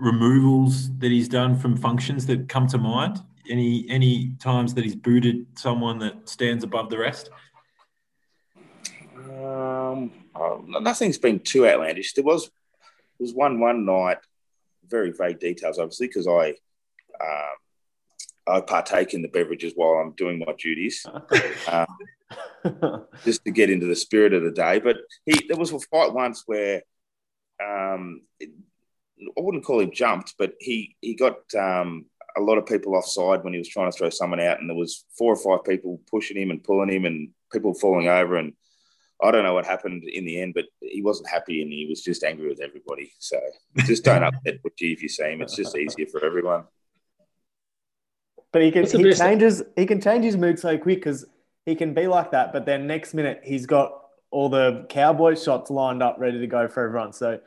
removals that he's done from functions that come to mind? Any any times that he's booted someone that stands above the rest? Um, oh, nothing's been too outlandish. There was there was one one night, very vague details, obviously, because I um, I partake in the beverages while I'm doing my duties, um, just to get into the spirit of the day. But he there was a fight once where um, it, I wouldn't call him jumped, but he he got um, a lot of people offside when he was trying to throw someone out, and there was four or five people pushing him and pulling him, and people falling over and. I don't know what happened in the end, but he wasn't happy and he was just angry with everybody. So just don't upset Butchie if you see him. It's just easier for everyone. But he can he best- changes he can change his mood so quick because he can be like that, but then next minute he's got all the cowboy shots lined up ready to go for everyone. So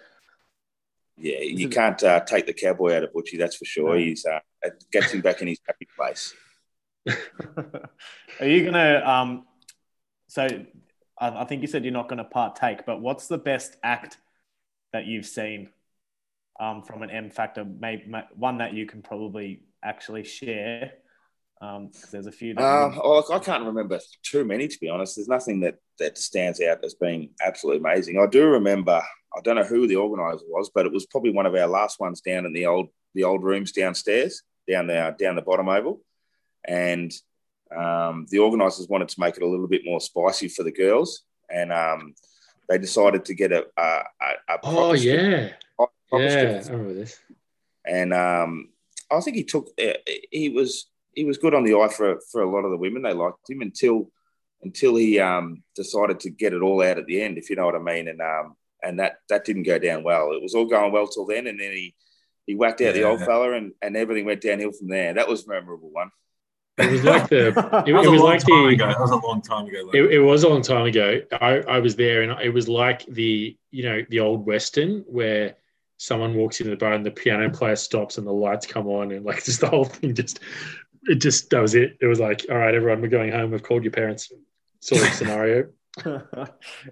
Yeah, you can't uh, take the cowboy out of Butchie, that's for sure. No. He's uh, it gets him back in his happy place. are you gonna um so I, I think you said you're not gonna partake, but what's the best act that you've seen um from an M factor? Maybe one that you can probably actually share. Um, 'cause there's a few that Um, oh, I can't remember too many, to be honest. There's nothing that, that stands out as being absolutely amazing. I do remember, I don't know who the organizer was, but it was probably one of our last ones down in the old the old rooms downstairs, down there, down the bottom oval. And um, the organisers wanted to make it a little bit more spicy for the girls, and um, they decided to get a, a, a, a oh proper strip- yeah, proper strip yeah. I remember this. and um, I think he took uh, he was he was good on the eye for for a lot of the women. They liked him until until he um, decided to get it all out at the end, if you know what I mean. And um, and that that didn't go down well. It was all going well till then, and then he he whacked out the old fella, and, and everything went downhill from there. That was a memorable one. It was like the. It, That it was, was a long like time the. ago. That was a long time ago. It, it was a long time ago. I, I was there, and it was like the you know the old western where someone walks into the bar and the piano player stops and the lights come on and like just the whole thing just it just that was it. It was like all right, everyone, we're going home. We've called your parents, sort of scenario.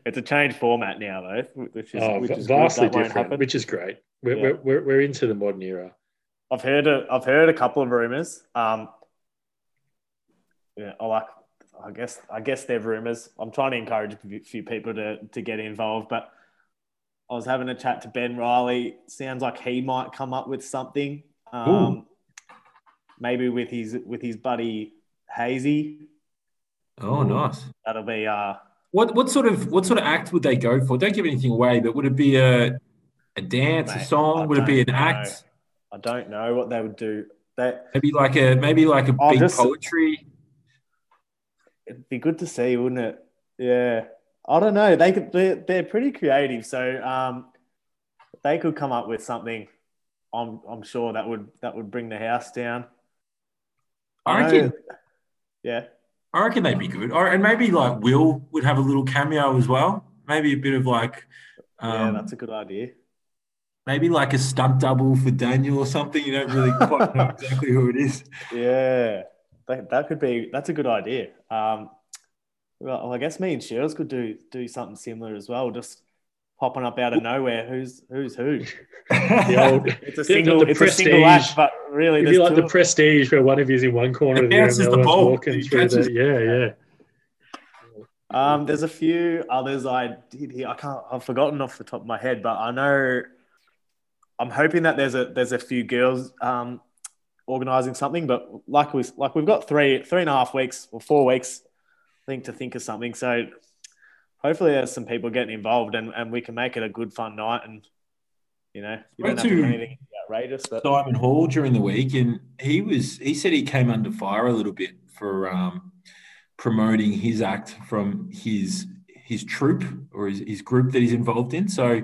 it's a changed format now, though, which is, oh, which is vastly That different, happen. which is great. We're, Yeah. we're, we're, we're into the modern era. I've heard a, I've heard a couple of rumors. Um, yeah, I like. I guess I guess they're rumors. I'm trying to encourage a few- few people to to get involved, but I was having a chat to Ben Riley. Sounds like he might come up with something. Um, maybe with his with his buddy Hazy. oh, nice. That'll be uh What what sort of what sort of act would they go for? Don't give anything away, but would it be a a dance, a Mate, I song? Would it be an don't act? I don't know what they would do. That Maybe like a maybe like a I'll big just- poetry. it'd be good to see, wouldn't it? Yeah. I don't know. They could they're, they're pretty creative. So um they could come up with something. I'm I'm sure that would that would bring the house down. I reckon Yeah. I reckon they'd be good. Or and maybe like Will would have a little cameo as well. Maybe a bit of like yeah, um, that's a good idea. maybe like a stunt double for Daniel or something. You don't really quite know exactly who it is. Yeah. That, that could be that's a good idea. Um well, I guess me and Cheryl could do do something similar as well. Just popping up out of nowhere. Who's who's who? The old, It's a The- single. the it's a single prestige. act, but really, if there's you like the prestige where one of you's in one corner It of the room, bounces the the other one's ball. walking He through catches- the yeah, yeah. Um, there's a few others I did here. I can't. I've forgotten off the top of my head, but I know. I'm hoping that there's a there's a few girls um, organizing something, but like we like we've got three three and a half weeks or four weeks, I think, to think of something. So hopefully there's some people getting involved, and, and we can make it a good fun night. And you know, you don't have to do anything outrageous, but Simon Hall during the week, and he was he said he came under fire a little bit for um, promoting his act from his his troop or his, his group that he's involved in. So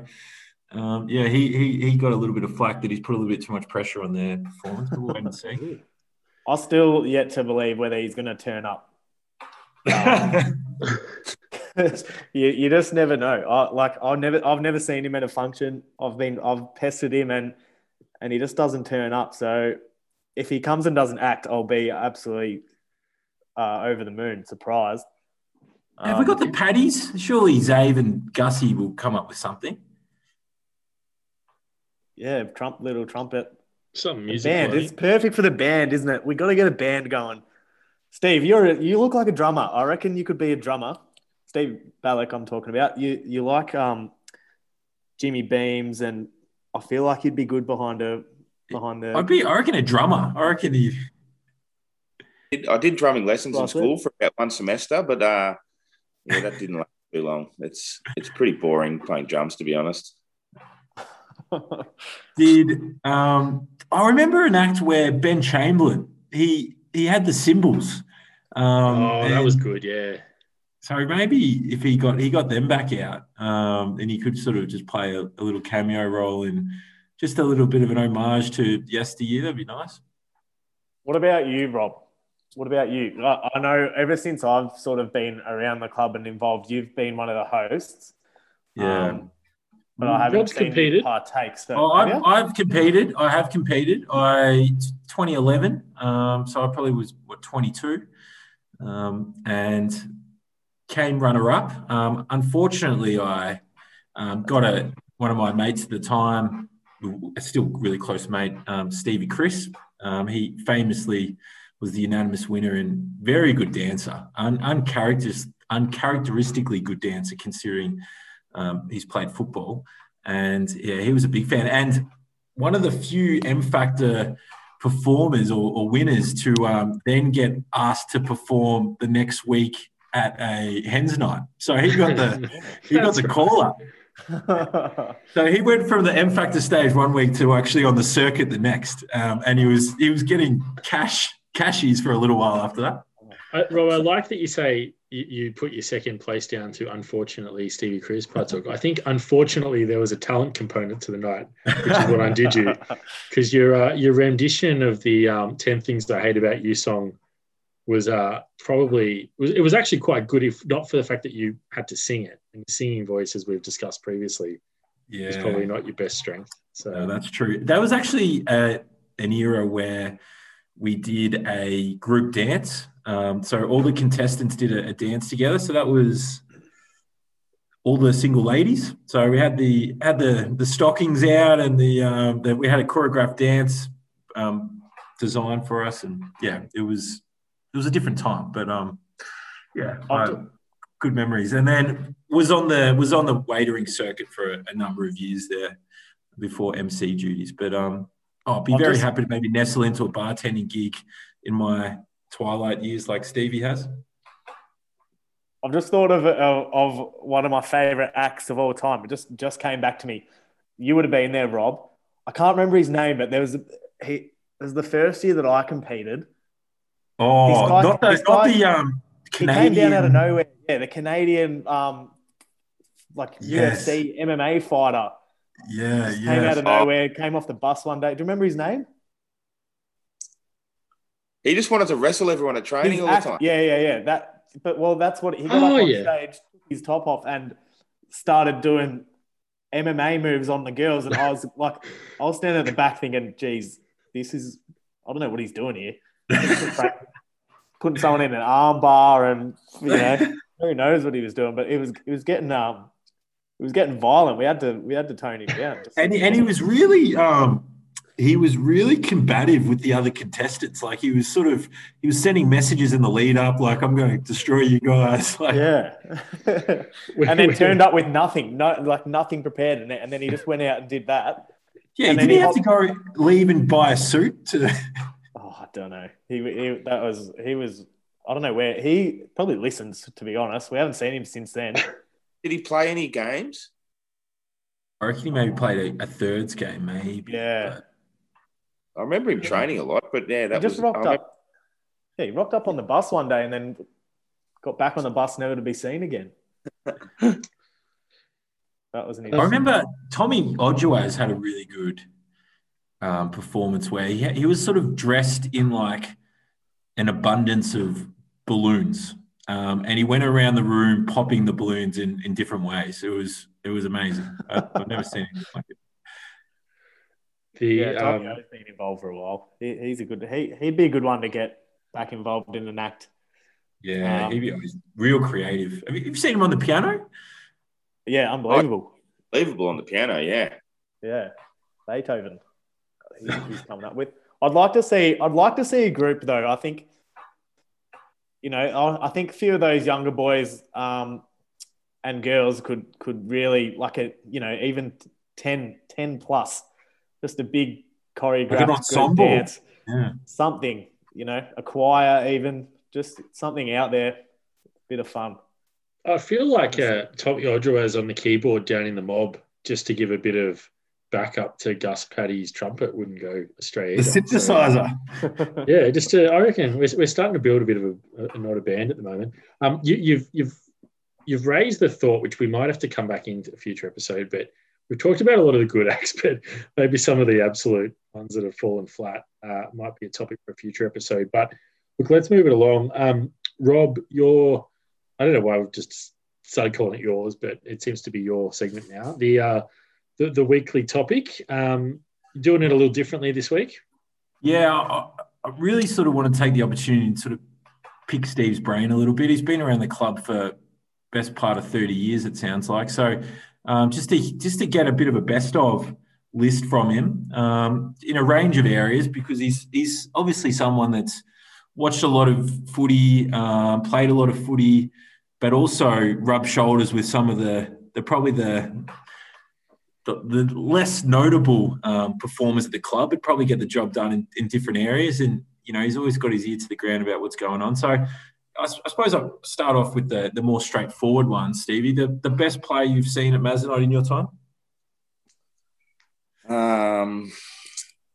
um, yeah, he, he he got a little bit of flack that he's put a little bit too much pressure on their performance. We'll wait and see. I'm still yet to believe whether he's going to turn up. Um, you, you just never know. I, like I've never I've never seen him at a function. I've been I've pestered him and and he just doesn't turn up. So if he comes and doesn't act, I'll be absolutely uh, over the moon, surprised. Have we got Um, the paddies? Surely Zave and Gussie will come up with something. yeah, Trump little trumpet Some The music. band. playing. It's perfect for the band, isn't it? We got to get a band going. Steve, you're a, you look like a drummer. I reckon you could be a drummer. Steve Balloch, I'm talking about. You you like um Jimmy Beams, and I feel like you'd be good behind a behind the. I'd be, I reckon, a drummer. I reckon he. I did drumming lessons in Right, school for about one semester, but uh, yeah, that didn't last too long. It's it's pretty boring playing drums, to be honest. did um, I remember an act where Ben Chamberlain he he had the cymbals. Um, Oh, that was good. Yeah. So maybe if he got he got them back out, um, and he could sort of just play a, a little cameo role in just a little bit of an homage to yesteryear, that'd be nice. what about you, Rob? What about you? I, I know ever since I've sort of been around the club and involved, you've been one of the hosts. Um, but I haven't Rob's seen competed. you partake. So Oh, have I've. I've competed. I have competed. I 2011. Um, so I probably was what 22, um, and came runner up. Um, unfortunately, I um, got a one of my mates at the time, still really close mate, um, Stevie Chris. Um, he famously was the unanimous winner and very good dancer, un- uncharacteris- uncharacteristically good dancer considering um, he's played football. And yeah, he was a big fan. And one of the few M Factor performers or, or winners to um, then get asked to perform the next week at a hens night. So he got the he got the call up. So he went from the M Factor stage one week to actually on the circuit the next, um, and he was he was getting cash cashies for a little while after that. I, Rob, I like that you say you, you put your second place down to unfortunately Stevie Cruz partook. I think unfortunately there was a talent component to the night, which is what undid you, because your uh, your rendition of the um, Ten Things I Hate About You song was uh, probably it was actually quite good, if not for the fact that you had to sing it. And singing voice, as we've discussed previously, Yeah, is probably not your best strength. So No, that's true. That was actually uh, an era where we did a group dance. Um, so all the contestants did a, a dance together. So that was all the single ladies. So we had the had the the stockings out, and the, um, the we had a choreographed dance um, designed for us, and yeah, it was it was a different time, but um, yeah, I- good memories. And then was on the was on the waitering circuit for a, a number of years there before MC duties. But um, I'll be I'll very just- happy to maybe nestle into a bartending gig in my twilight years, like Stevie has. I've just thought of, of of one of my favorite acts of all time. It just just came back to me. You would have been there, Rob. I can't remember his name, but there was a, he. It was the first year that I competed. Oh, This guy- not the this not guy- the um He Canadian. came down out of nowhere. Yeah, the Canadian um, like Yes. UFC MMA fighter Yeah, yeah. came out of nowhere. Came off the bus one day. Do you remember his name? He just wanted to wrestle everyone at training His all act- the time. Yeah, yeah, yeah. That. But well, that's what he got Oh, up on yeah. stage, took his top off, and started doing MMA moves on the girls. And I was like, I was standing at the back thinking, "Geez, this is I don't know what he's doing here." Putting someone in an arm bar, and you know, who knows what he was doing? But it was it was getting um, it was getting violent. We had to we had to tone him down. and he, and he was really um he was really combative with the other contestants. Like he was sort of he was sending messages in the lead up, like I'm going to destroy you guys. Like, yeah. and then turned up with nothing, no like nothing prepared, and then, and then he just went out and did that. yeah. And Did he he have to go leave and buy a suit to? Oh, I don't know. He, he that was he was I don't know where he probably listens. To be honest, we haven't seen him since then. Did he play any games? I reckon he maybe played a, a thirds game, maybe. Yeah. I remember him training a lot, but yeah, He that just was. rocked I remember- up. Yeah, he rocked up on the bus one day and then got back on the bus, never to be seen again. that was an I remember Tommy Ojuaz had a really good um, performance where he, he was sort of dressed in like an abundance of balloons. Um, and he went around the room popping the balloons in, in different ways. It was it was amazing. I, I've never seen anything like it. The Yeah, Tommy um, has been involved for a while. He, he's a good. He, he'd be a good one to get back involved in an act. Yeah, Um, he was real creative. Have you, have you seen him on the piano? Yeah, unbelievable. Unbelievable on the piano, yeah. Yeah, Beethoven. He's, he's coming up with. I'd like to see. I'd like to see a group though. I think. You know, I, I think a few of those younger boys um, and girls could could really like a you know even 10, 10 plus, just a big choreographed Like an group dance, Yeah. something. You know, a choir, even just something out there, bit of fun. I feel like uh, Tommy Odroaz on the keyboard down in the mob just to give a bit of backup to Gus Paddy's trumpet wouldn't go astray. The either. So, synthesizer. yeah, just to, I reckon we're, we're starting to build a bit of a, a not a band at the moment. Um, you, you've you've you've raised the thought, which we might have to come back into a future episode, but we've talked about a lot of the good acts, but maybe some of the absolute ones that have fallen flat uh, might be a topic for a future episode. But look, let's move it along. Um, Rob, your I don't know why we've just started calling it yours, but it seems to be your segment now. The uh, the, the weekly topic. Um, doing it a little differently this week. Yeah, I, I really sort of want to take the opportunity to sort of pick Steve's brain a little bit. He's been around the club for best part of 30 years, it sounds like. So um, just to just to get a bit of a best of list from him um, in a range of areas because he's he's obviously someone that's watched a lot of footy, um, played a lot of footy, but also rubbed shoulders with some of the the probably the the, the less notable um, performers at the club would probably get the job done in, in different areas. And, you know, he's always got his ear to the ground about what's going on. So I suppose I'll start off with the, the more straightforward one, Stevie. The, the best player you've seen at Mazenod in your time? Um,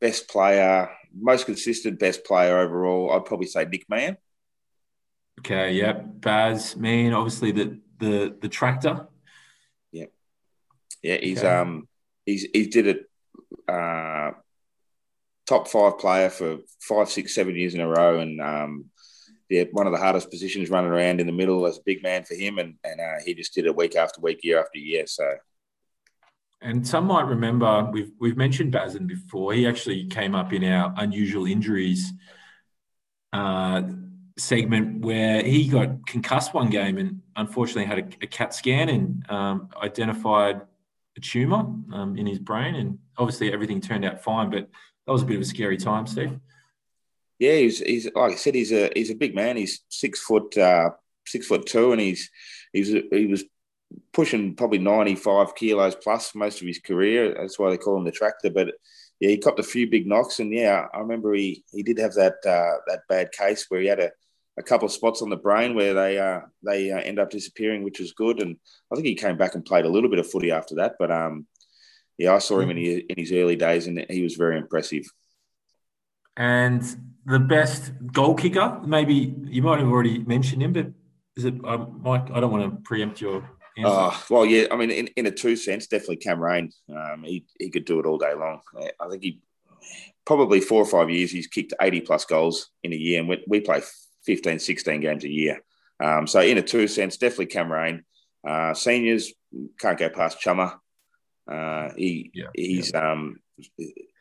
best player, most consistent best player overall, I'd probably say Nick Mann. Okay, yeah. Baz, mean, obviously the, the, the tractor. Yeah, he's Okay. um he's he did it uh top five player for five, six, seven years in a row and um yeah, one of the hardest positions running around in the middle as a big man for him and, and uh, he just did it week after week, year after year. So And some might remember we've we've mentioned Bazin before. He actually came up in our unusual injuries uh, segment where he got concussed one game and unfortunately had a, a CAT scan and um, identified a tumor um, in his brain. And obviously everything turned out fine, but that was a bit of a scary time, Steve. yeah, he's he's like I said, he's a he's a big man. He's six foot uh six foot two and he's he's he was pushing probably 95 kilos plus most of his career. That's why they call him the tractor. But yeah, he copped a few big knocks, and yeah, I remember he he did have that uh, that bad case where he had a, a couple of spots on the brain where they uh, they uh, end up disappearing, which was good. And I think he came back and played a little bit of footy after that. But um, yeah, I saw him in his, in his early days, and he was very impressive. And the best goal kicker, maybe you might have already mentioned him, but is it, um, Mike? I don't want to preempt your answer. Oh, well, yeah. I mean, in, in a two sense, definitely Cam Rain. Um, he, he could do it all day long. I think he probably four or five years, he's kicked 80 plus goals in a year. And we, we play 15, 16 games a year. Um, so, in a two sense, definitely Cam Rain. Uh, seniors can't go past Chummer. Uh, he Yeah, he's um,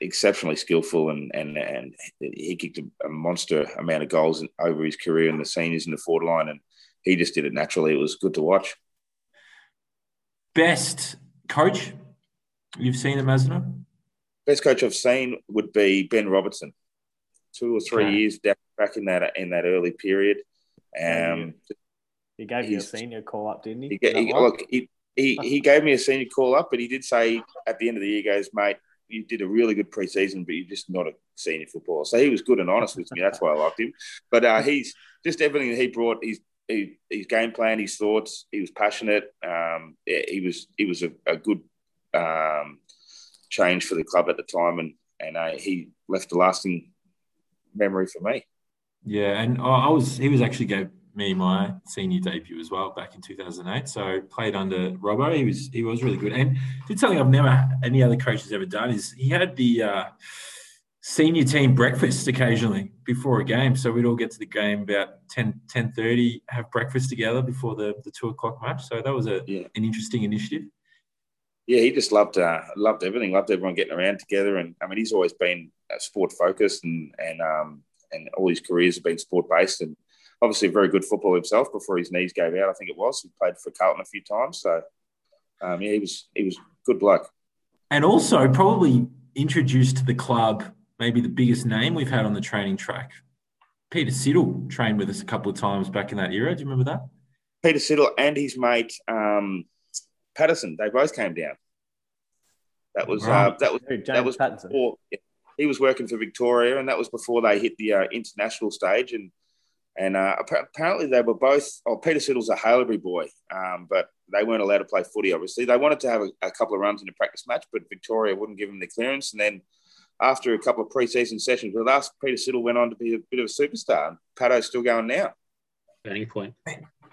exceptionally skillful and and and he kicked a, monster amount of goals over his career in the seniors in the forward line, and he just did it naturally. It was good to watch. Best coach you've seen at Mazda? Best coach I've seen would be Ben Robertson. Two or three Okay. years back, back in that in that early period. Um, He gave you a senior call up, didn't he? he, he, look, he, he, he gave me a senior call up, but he did say at the end of the year, he goes, mate, you did a really good preseason, but you're just not a senior footballer. So he was good and honest with me. That's why I liked him. But uh, he's just everything that he brought. His he, his game plan, his thoughts. He was passionate. Um, yeah, he was he was a, a good um, change for the club at the time, and and uh, he left a lasting memory for me. Yeah, and I I was he was actually gave me my senior debut as well back in 2008. So played under Robbo. He was he was really good and did something I've never any other coach has ever done is he had the uh, senior team breakfast occasionally before a game. So we'd all get to the game about 10 10:30, have breakfast together before the the two o'clock match. So that was a Yeah. an interesting initiative. Yeah, he just loved uh, loved everything. Loved everyone getting around together, and I mean, he's always been uh, sport focused, and and um, and all his careers have been sport based, and obviously very good football himself. Before his knees gave out, I think it was. He played for Carlton a few times, so um, yeah, he was he was good bloke. And also probably introduced to the club maybe the biggest name we've had on the training track. Peter Siddle trained with us a couple of times back in that era. Do you remember that? Peter Siddle and his mate um, Patterson, they both came down. That was uh, that was Who, James that was Pattinson. before he was working for Victoria, and that was before they hit the uh, international stage. And and uh, apparently they were both. Oh, Peter Siddle's a Haileybury boy, um, but they weren't allowed to play footy. Obviously, they wanted to have a, a couple of runs in a practice match, but Victoria wouldn't give them the clearance. And then after a couple of pre-season sessions with us, Peter Siddle went on to be a bit of a superstar. And Pato's still going now. Turning point.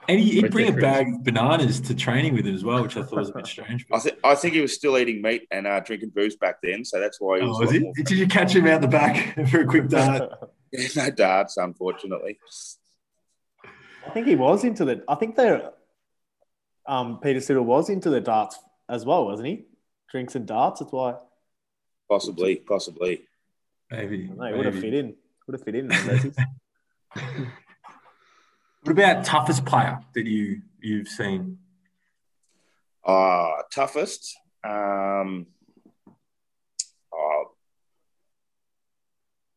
And he, he'd bring a bag of bananas to training with him as well, which I thought was a bit strange. I, th- I think he was still eating meat and uh, drinking booze back then, so that's why he was. Oh, was lot he? Did you catch him out the back for a quick dart? no darts, unfortunately. I think he was into the. I think they um, Peter Siddle was into the darts as well, wasn't he? Drinks and darts. That's why Possibly, possibly. Maybe. no, would have fit in. Would have fit in. What about toughest player that you you've seen? Uh, toughest. Um, uh,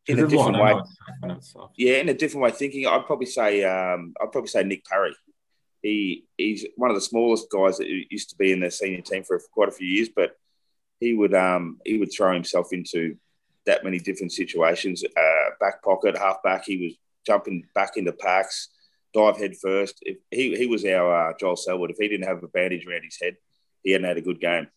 in a There's different way, it's tough, I know it's tough. yeah, in a different way of thinking, I'd probably say um, I'd probably say Nick Parry. He he's one of the smallest guys that used to be in the senior team for quite a few years, but he would um, he would throw himself into that many different situations. Uh, back pocket, half back, he was jumping back into packs, dive head first. If he he was our uh, Joel Selwood. If he didn't have a bandage around his head, he hadn't had a good game.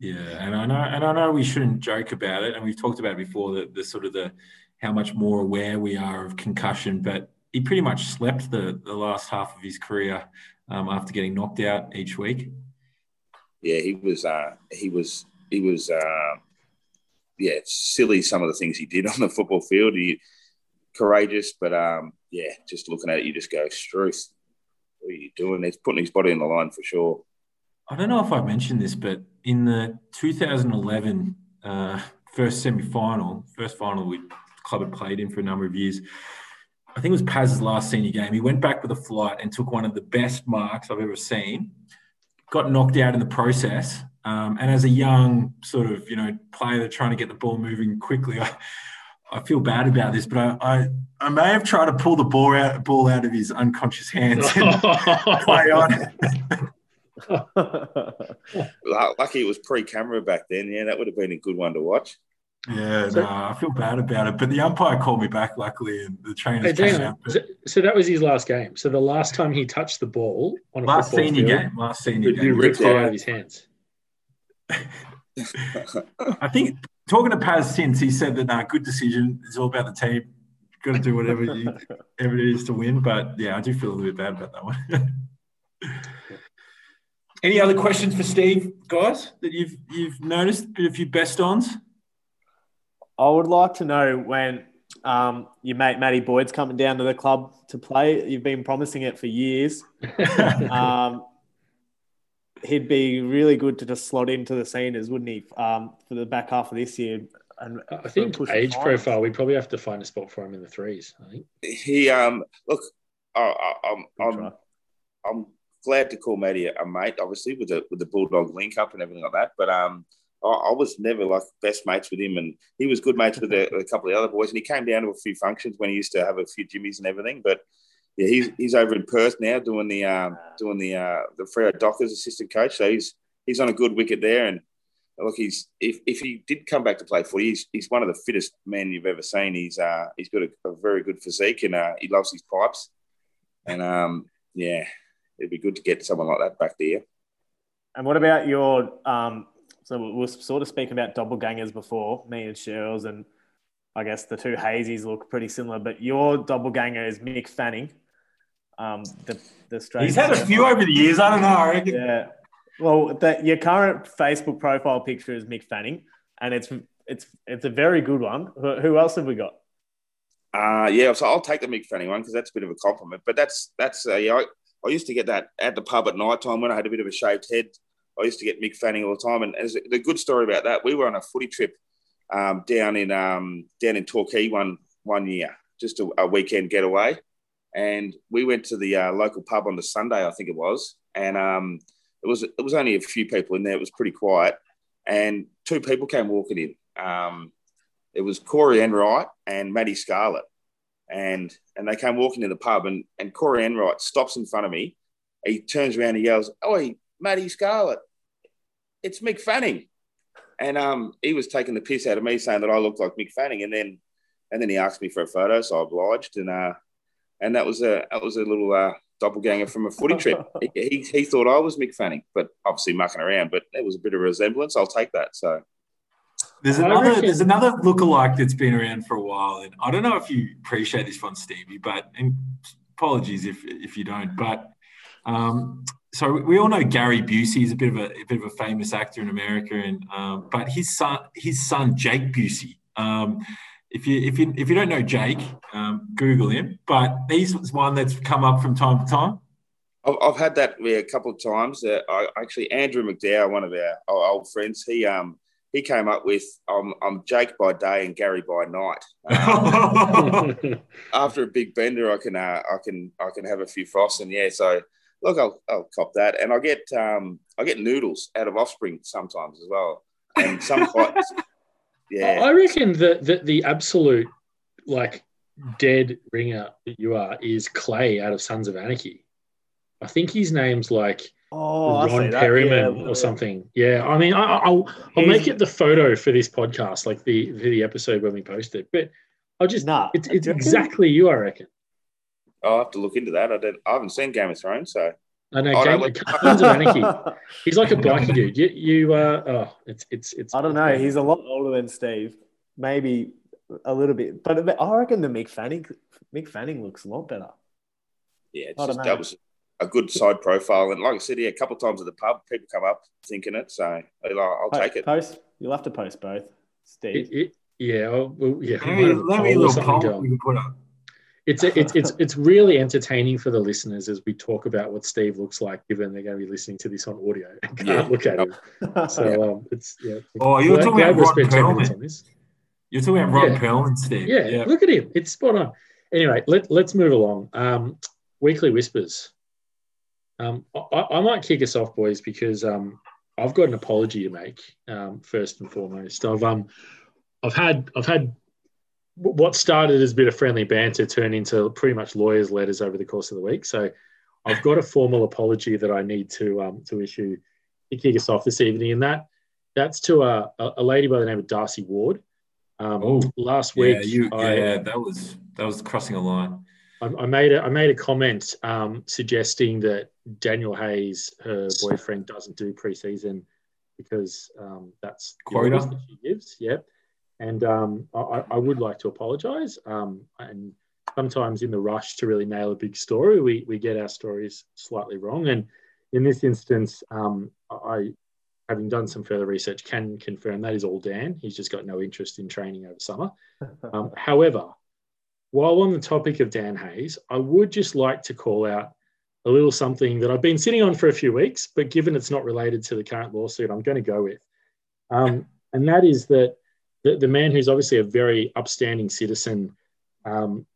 Yeah, and I know, and I know we shouldn't joke about it, and we've talked about it before the, the sort of the how much more aware we are of concussion, but he pretty much slept the the last half of his career um, after getting knocked out each week. yeah, he was uh, he was he was uh, yeah, it's silly some of the things he did on the football field. He courageous, but um, yeah, just looking at it, you just go, Struth, what are you doing? He's putting his body on the line for sure. I don't know if I mentioned this, but in the 2011 uh, first semi-final, first final we club had played in for a number of years. I think it was Paz's last senior game. He went back with a flight and took one of the best marks I've ever seen. Got knocked out in the process, um, and as a young sort of you know player trying to get the ball moving quickly, I, I feel bad about this, but I, I I may have tried to pull the ball out ball out of his unconscious hands and play on. Lu- Lucky it was pre-camera back then. Yeah, that would have been a good one to watch. Yeah, So- no, I feel bad about it. But the umpire called me back, luckily, and the Hey, came Dino, out. But so, so that was his last game. So the last time he touched the ball on a last football senior field, game, last senior it game. ripped Yeah. out of his hands. I think talking to Paz since, he said that, nah, good decision. It's all about the team. Got to do whatever you, whatever it is to win. But yeah, I do feel a little bit bad about that one. Any other questions for Steve, guys, that you've you've noticed? A few best ons? I would like to know when um, your mate Matty Boyd's coming down to the club to play. You've been promising it for years. Um, he'd be really good to just slot into the seniors, wouldn't he? Um, for the back half of this year. And I think push age profile, we probably have to find a spot for him in the threes. I think. He um look, I, I, I'm I'm. I'm glad to call Matty a, a mate, obviously with the with the Bulldog link up and everything like that. But um, I, I was never like best mates with him, and he was good mates with a, a couple of the other boys. And he came down to a few functions when he used to have a few jimmies and everything. But yeah, he's he's over in Perth now doing the um, doing the uh, the Freo Dockers assistant coach. So he's he's on a good wicket there. And look, he's if, if he did come back to play footy, he's, he's one of the fittest men you've ever seen. He's uh, he's got a, a very good physique and uh, he loves his pipes. And um, yeah, it'd be good to get someone like that back there. And what about your? Um, so we were sort of speaking about doppelgangers before, me and Sherrills, and I guess the two Hazies look pretty similar. But your doppelganger is Mick Fanning. Um, the the Australian He's had a few over the years. I don't know. I reckon. Yeah. Well, the, your current Facebook profile picture is Mick Fanning, and it's it's it's a very good one. Who, who else have we got? Uh, yeah, so I'll take the Mick Fanning one because that's a bit of a compliment. But that's that's uh, yeah, I, I used to get that at the pub at night time when I had a bit of a shaved head. I used to get Mick Fanning all the time, and as the good story about that, we were on a footy trip um, down in um, down in Torquay one one year, just a, a weekend getaway, and we went to the uh, local pub on the Sunday, I think it was, and um, it was it was only a few people in there. It was pretty quiet, and two people came walking in. Um, it was Corey Enright and Matty Scarlett, and and they came walking in the pub, and and Corey Enright stops in front of me. He turns around and yells, "Oi, Matty Scarlett, it's Mick Fanning," and um he was taking the piss out of me, saying that I looked like Mick Fanning, and then and then he asked me for a photo, so I obliged, and uh and that was a that was a little uh, doppelganger from a footy trip. he, he, he thought I was Mick Fanning, but obviously mucking around. But there was a bit of a resemblance. I'll take that. So There's another reckon- there's another lookalike that's been around for a while, and I don't know if you appreciate this one, Stevie, but and apologies if if you don't. But um, so we all know Gary Busey is a bit of a, a bit of a famous actor in America, and um, but his son his son Jake Busey. Um, if you if you if you don't know Jake, um, Google him. But he's one that's come up from time to time. I've, I've had that yeah, a couple of times. Uh, I actually Andrew McDowell, one of our, our old friends, he um he came up with um, I'm Jake by day and Gary by night. Um, after a big bender, I can uh, I can I can have a few frosts and yeah. So look, I'll, I'll cop that, and I get um I get noodles out of offspring sometimes as well, and some. Yeah, I reckon that the, the absolute like dead ringer that you are is Clay out of Sons of Anarchy. I think his name's like Oh, Ron. Perlman Yeah, or something. Yeah, I mean, I, I- I'll I'll He's- make it the photo for this podcast, like the for the episode when we post it. But I'll just Nah, it's, it's exactly you, I reckon. I'll have to look into that. I don't. I haven't seen Game of Thrones, so I know, no, Game, wait. Sons of Anarchy. He's like a bikie dude. You, you uh, oh, it's it's it's. I don't know. He's a lot older than Steve. Maybe a little bit, but I reckon the Mick Fanning Mick Fanning looks a lot better. yeah, it's just, that was a good side profile. And like I said, yeah, a couple of times at the pub, people come up thinking it, so I'll, I'll Po- take it. Post. You'll have to post both, Steve. It, it, yeah, well, yeah. we Let might me, have a let me a poll or little poll we can put up. It's it's it's it's really entertaining for the listeners as we talk about what Steve looks like, given they're going to be listening to this on audio and can't Yeah. look at him. So um, it's yeah. Oh, you're glad- talking glad about we Rod spent 10 minutes Perlman. You're talking about Rod Yeah. Perlman, Steve. Yeah, look at him. It's spot on. Anyway, let, let's move along. Um, weekly whispers. Um, I, I might kick us off, boys, because um, I've got an apology to make. Um, first and foremost, I've um, I've had I've had what started as a bit of friendly banter turned into pretty much lawyers' letters over the course of the week. So I've got a formal apology that I need to um, to issue to kick us off this evening, and that that's to a, a lady by the name of Darcy Ward. Um, Oh, last week, Yeah, you, I, yeah, that was that was crossing a line. I, I made a I made a comment um, suggesting that Daniel Hayes, her boyfriend, doesn't do preseason because um, that's Quota. that she gives. Yep, and um, I, I would like to apologise. Um, and sometimes in the rush to really nail a big story, we we get our stories slightly wrong. And in this instance, um, I. Having done some further research, can confirm that is all Dan. He's just got no interest in training over summer. Um, however, while on the topic of Dan Hayes, I would just like to call out a little something that I've been sitting on for a few weeks, but given it's not related to the current lawsuit, I'm going to go with. Um, and that is that the, the man who's obviously a very upstanding citizen, um,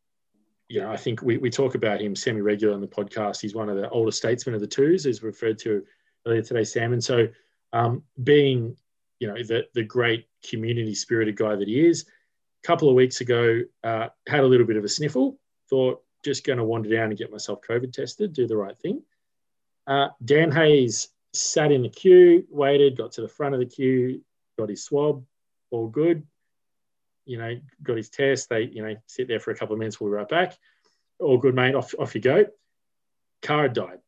you know, I think we, we talk about him semi regular on the podcast. He's one of the older statesmen of the twos, as referred to earlier today, Sam. And so, um, being, you know, the, the great community spirited guy that he is, a couple of weeks ago, uh, had a little bit of a sniffle, thought just going to wander down and get myself COVID tested, do the right thing. Uh, Dan Hayes sat in the queue, waited, got to the front of the queue, got his swab, all good you know, got his test. They, you know, sit there for a couple of minutes. We'll be right back. All good, mate. Off, off you go. Car died.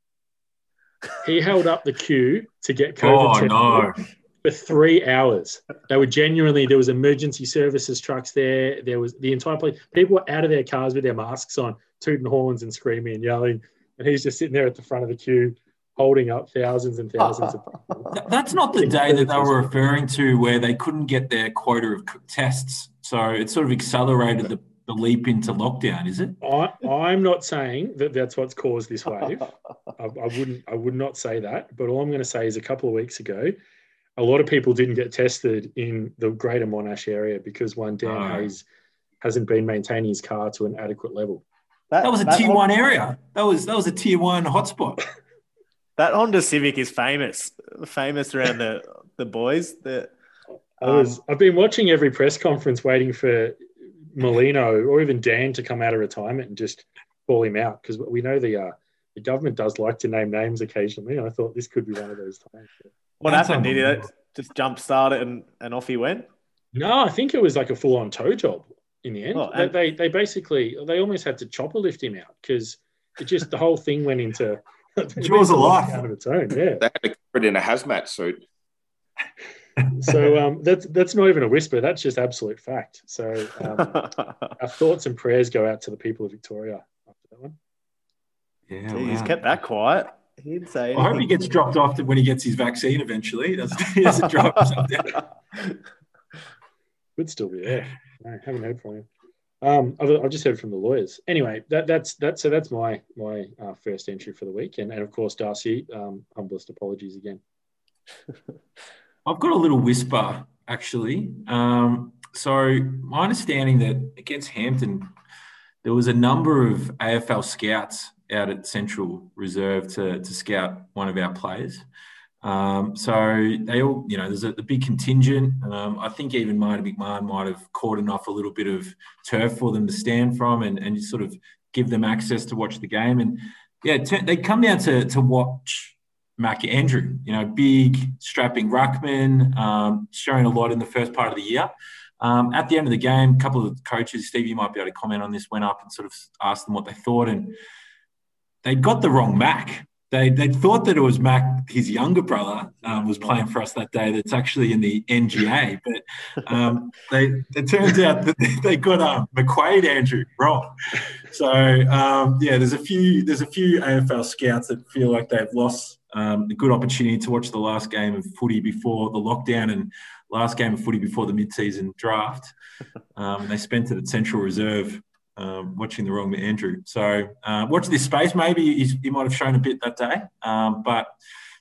He held up the queue to get COVID Oh, no. for three hours. They were genuinely there was emergency services trucks there. There was the entire place. People were out of their cars with their masks on, tooting horns and screaming and yelling, and he's just sitting there at the front of the queue, holding up thousands and thousands of people. That's not the day that they were referring to where they couldn't get their quota of tests. So it sort of accelerated the, the leap into lockdown, is it? I, I'm not saying that that's what's caused this wave. I, I wouldn't. I would not say that. But all I'm going to say is, a couple of weeks ago, a lot of people didn't get tested in the Greater Monash area because one Dan Oh. Hayes hasn't been maintaining his car to an adequate level. That was a Tier One area. That was that was a tier one hotspot. That Honda Civic is famous, famous around the the boys. The I was. Um, I've been watching every press conference, waiting for Merlino or even Dan to come out of retirement and just call him out because we know the uh, the government does like to name names occasionally. And I thought this could be one of those times. what That's happened? Did he just jump start it and, and off he went? No, I think it was like a full on tow job in the end. Oh, they, and- they they basically they almost had to chopper lift him out because it just the whole thing went into Jaws of life. out of its own. Yeah. They had to cover it in a hazmat suit. So um, that's that's not even a whisper. That's just absolute fact. So um, our thoughts and prayers go out to the people of Victoria after that one. Yeah, He's wow. kept that quiet. He didn't say I hope he gets dropped off when he gets his vaccine eventually. He doesn't, he doesn't drop himself down. Could still be there. No, haven't heard from him. Um, I've, I've just heard from the lawyers. Anyway, that, that's that. So that's my my uh, first entry for the week, and, and of course, Darcy, um, humblest apologies again. I've got a little whisper actually. Um, so my understanding that against Hampton, there was a number of AFL scouts out at Central Reserve to, to scout one of our players. Um, so they all, you know, there's a, a big contingent. Um, I think even Marty McMahon might have cordoned off a little bit of turf for them to stand from and, and sort of give them access to watch the game. And yeah, t- they come down to, to watch Mac Andrew, you know, big strapping ruckman, um, showing a lot in the first part of the year. Um, at the end of the game, a couple of coaches, Steve, you might be able to comment on this, went up and sort of asked them what they thought, and they got the wrong Mac. They they thought that it was Mac, his younger brother, um, was playing for us that day. That's actually in the NGA, but um, they it turns out that they got um, McQuaid Andrew wrong. So um, yeah, there's a few there's a few AFL scouts that feel like they've lost um, a good opportunity to watch the last game of footy before the lockdown and last game of footy before the mid-season draft. Um, they spent it at Central Reserve um, watching the wrong Andrew. So uh, watch this space. Maybe he's, he might have shown a bit that day, um, but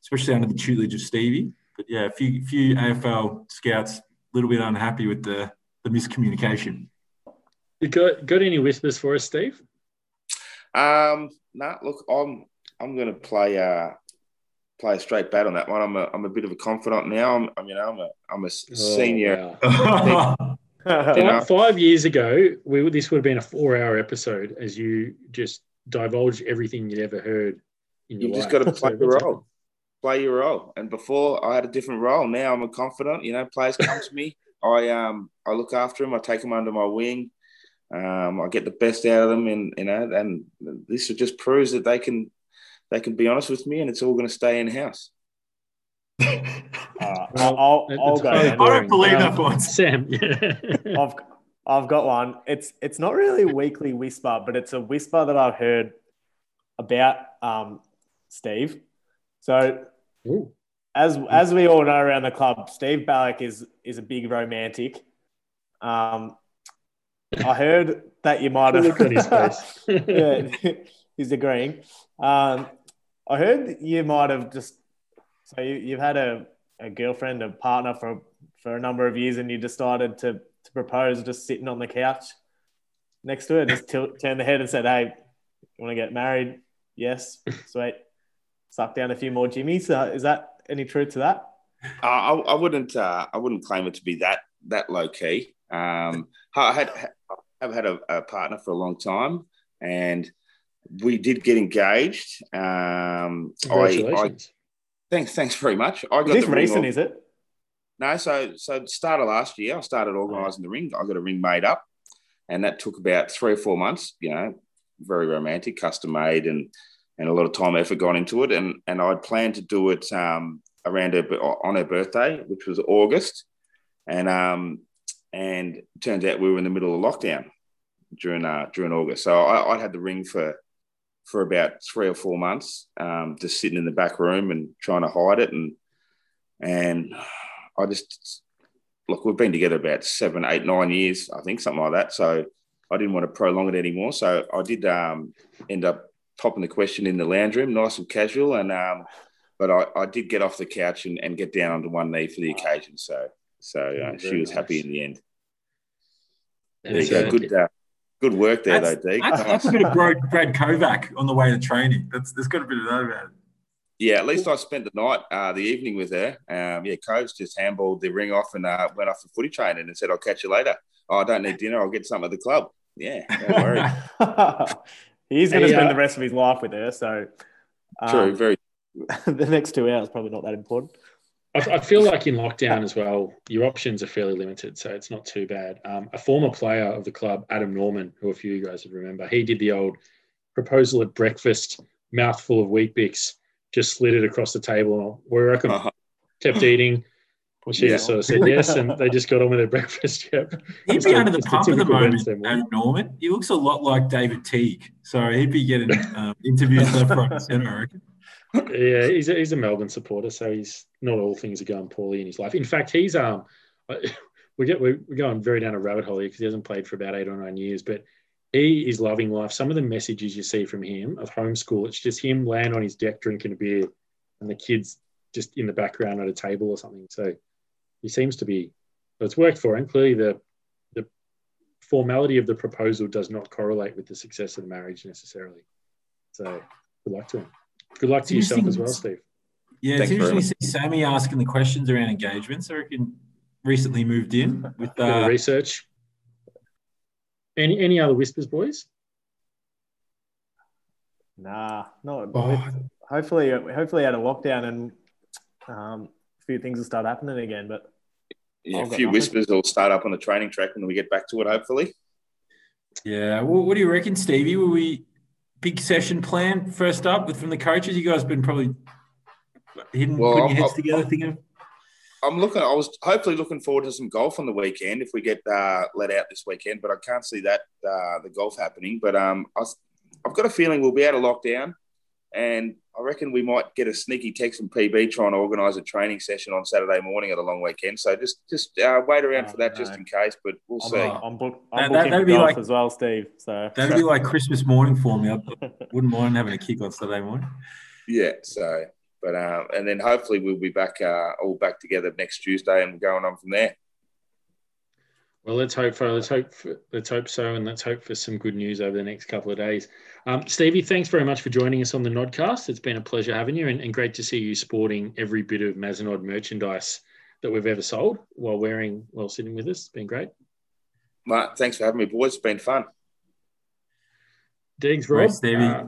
especially under the tutelage of Stevie. But yeah, a few few AFL scouts a little bit unhappy with the the miscommunication. You got got any whispers for us, Steve? Um, nah, look, I'm I'm going to play uh play a straight bat on that one. I'm a I'm a bit of a confidant now. I'm, I'm you know I'm a I'm a s- senior. wow. Five, five years ago, we would, this would have been a four-hour episode as you just divulged everything you'd ever heard in your life. You just life. got to play your role. Play your role. And before I had a different role. Now I'm a confidant. You know, players come to me. I um I look after them. I take them under my wing. Um, I get the best out of them, and you know, and this just proves that they can they can be honest with me, and it's all going to stay in house. Uh, Well, I'll, I'll go. I don't believe Um, that one, Sam, yeah. I've I've got one. It's it's not really a weekly whisper, but it's a whisper that I've heard about um, Steve. So Ooh. as as we all know around the club, Steve Balloch is is a big romantic. Um, I heard that you might have look on his face. yeah, he's agreeing. Um, I heard you might have just so you, you've had a, a girlfriend, a partner for for a number of years, and you decided to to propose just sitting on the couch. next to her, just tilt, turned the head and said, "Hey, you want to get married? Yes, sweet." Suck down a few more jimmies. Uh, is that any truth to that? Uh, I, I wouldn't. Uh, I wouldn't claim it to be that that low key. Um, I had have had a, a, partner for a long time, and we did get engaged. Um, Congratulations! I, thanks, thanks very much. I got is this recent? Is it? No, so so start of last year, I started organising the ring. I got a ring made up, and that took about three or four months. You know, very romantic, custom made, and and a lot of time effort gone into it. And and I'd planned to do it um, around her on her birthday, which was August, and um, and turns out we were in the middle of lockdown during uh, during August. So I, I had the ring for for about three or four months, um, just sitting in the back room and trying to hide it, and and I just look. We've been together about seven, eight, nine years, I think, something like that. So I didn't want to prolong it anymore. So I did um, end up popping the question in the lounge room, nice and casual, and um, but I, I did get off the couch and, and get down onto one knee for the occasion. So so uh, she was nice. happy in the end. There you go. Good, uh, good work there, that's, though, Deke. That's, that's, a bit of Brad, Brad Kovac on the way to training. That's there's got a bit of that about it. Yeah, at least I spent the night, uh, the evening with her. Um, yeah, coach just handballed the ring off and uh, went off for footy training and said, "I'll catch you later." Oh, I don't need dinner. I'll get some at the club. Yeah, don't worry. He's going to hey, spend uh, the rest of his life with her, so um, true. Very. the next two hours probably not that important. I, I, feel like in lockdown as well, your options are fairly limited, so it's not too bad. Um, a former player of the club, Adam Norman, who a few of you guys would remember, he did the old proposal at breakfast, mouthful of Weet-Bix, just slid it across the table. We reckon uh-huh. kept eating. Well, she yeah. just sort of said yes, and they just got on with their breakfast. Yep. He'd be under the pump at the moment, Adam Norman. He looks a lot like David Teague. So he'd be getting um, interviews left, right, and centre, I reckon yeah, he's a, he's a Melbourne supporter, so he's not all things are going poorly in his life. In fact, he's um, we get we're going very down a rabbit hole here because he hasn't played for about eight or nine years, but he is loving life. Some of the messages you see from him of homeschool, it's just him laying on his deck drinking a beer, and the kids just in the background at a table or something. So he seems to be. It's worked for him. Clearly, the the formality of the proposal does not correlate with the success of the marriage necessarily. So good luck to him. Good luck to yourself as well, Steve. Yeah, Thanks it's interesting to see Sammy asking the questions around engagements. I reckon recently moved in with uh, research. Any any other whispers, boys? Nah, not. Oh. Hopefully, hopefully out of lockdown and um, a few things will start happening again. But yeah, a few whispers will start up on the training track when we get back to it. Hopefully. Yeah. Well, what do you reckon, Stevie? Will we big session plan first up with from the coaches? You guys have been probably hitting well, putting your heads I'm, together, thinking. I'm looking. I was hopefully looking forward to some golf on the weekend if we get uh, let out this weekend, but I can't see that uh, the golf happening. But um, I have got a feeling we'll be out of lockdown, and I reckon we might get a sneaky text from PB trying to organise a training session on Saturday morning at a long weekend. So just just uh, wait around oh, for that no. just in case. But we'll I'm, see. Uh, I'm, book, I'm that, booking golf like, as well, Steve. So that'd be like Christmas morning for me. I wouldn't mind having a kick on Saturday morning. Yeah. So, but um, and then hopefully we'll be back uh, all back together next Tuesday and going on from there. Well, let's hope for let's hope for, let's hope so, and let's hope for some good news over the next couple of days. Um, Stevie, thanks very much for joining us on the Nodcast. It's been a pleasure having you, and, and great to see you sporting every bit of Mazenod merchandise that we've ever sold while wearing while sitting with us. It's been great. Mark, thanks for having me, boys. It's been fun. Diggs, Rob. Stevie. Uh,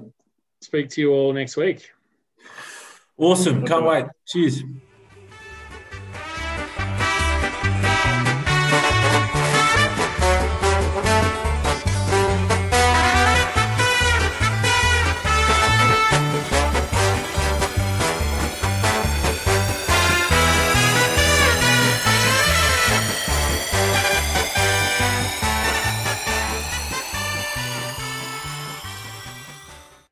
speak to you all next week. Awesome. Can't wait. Cheers.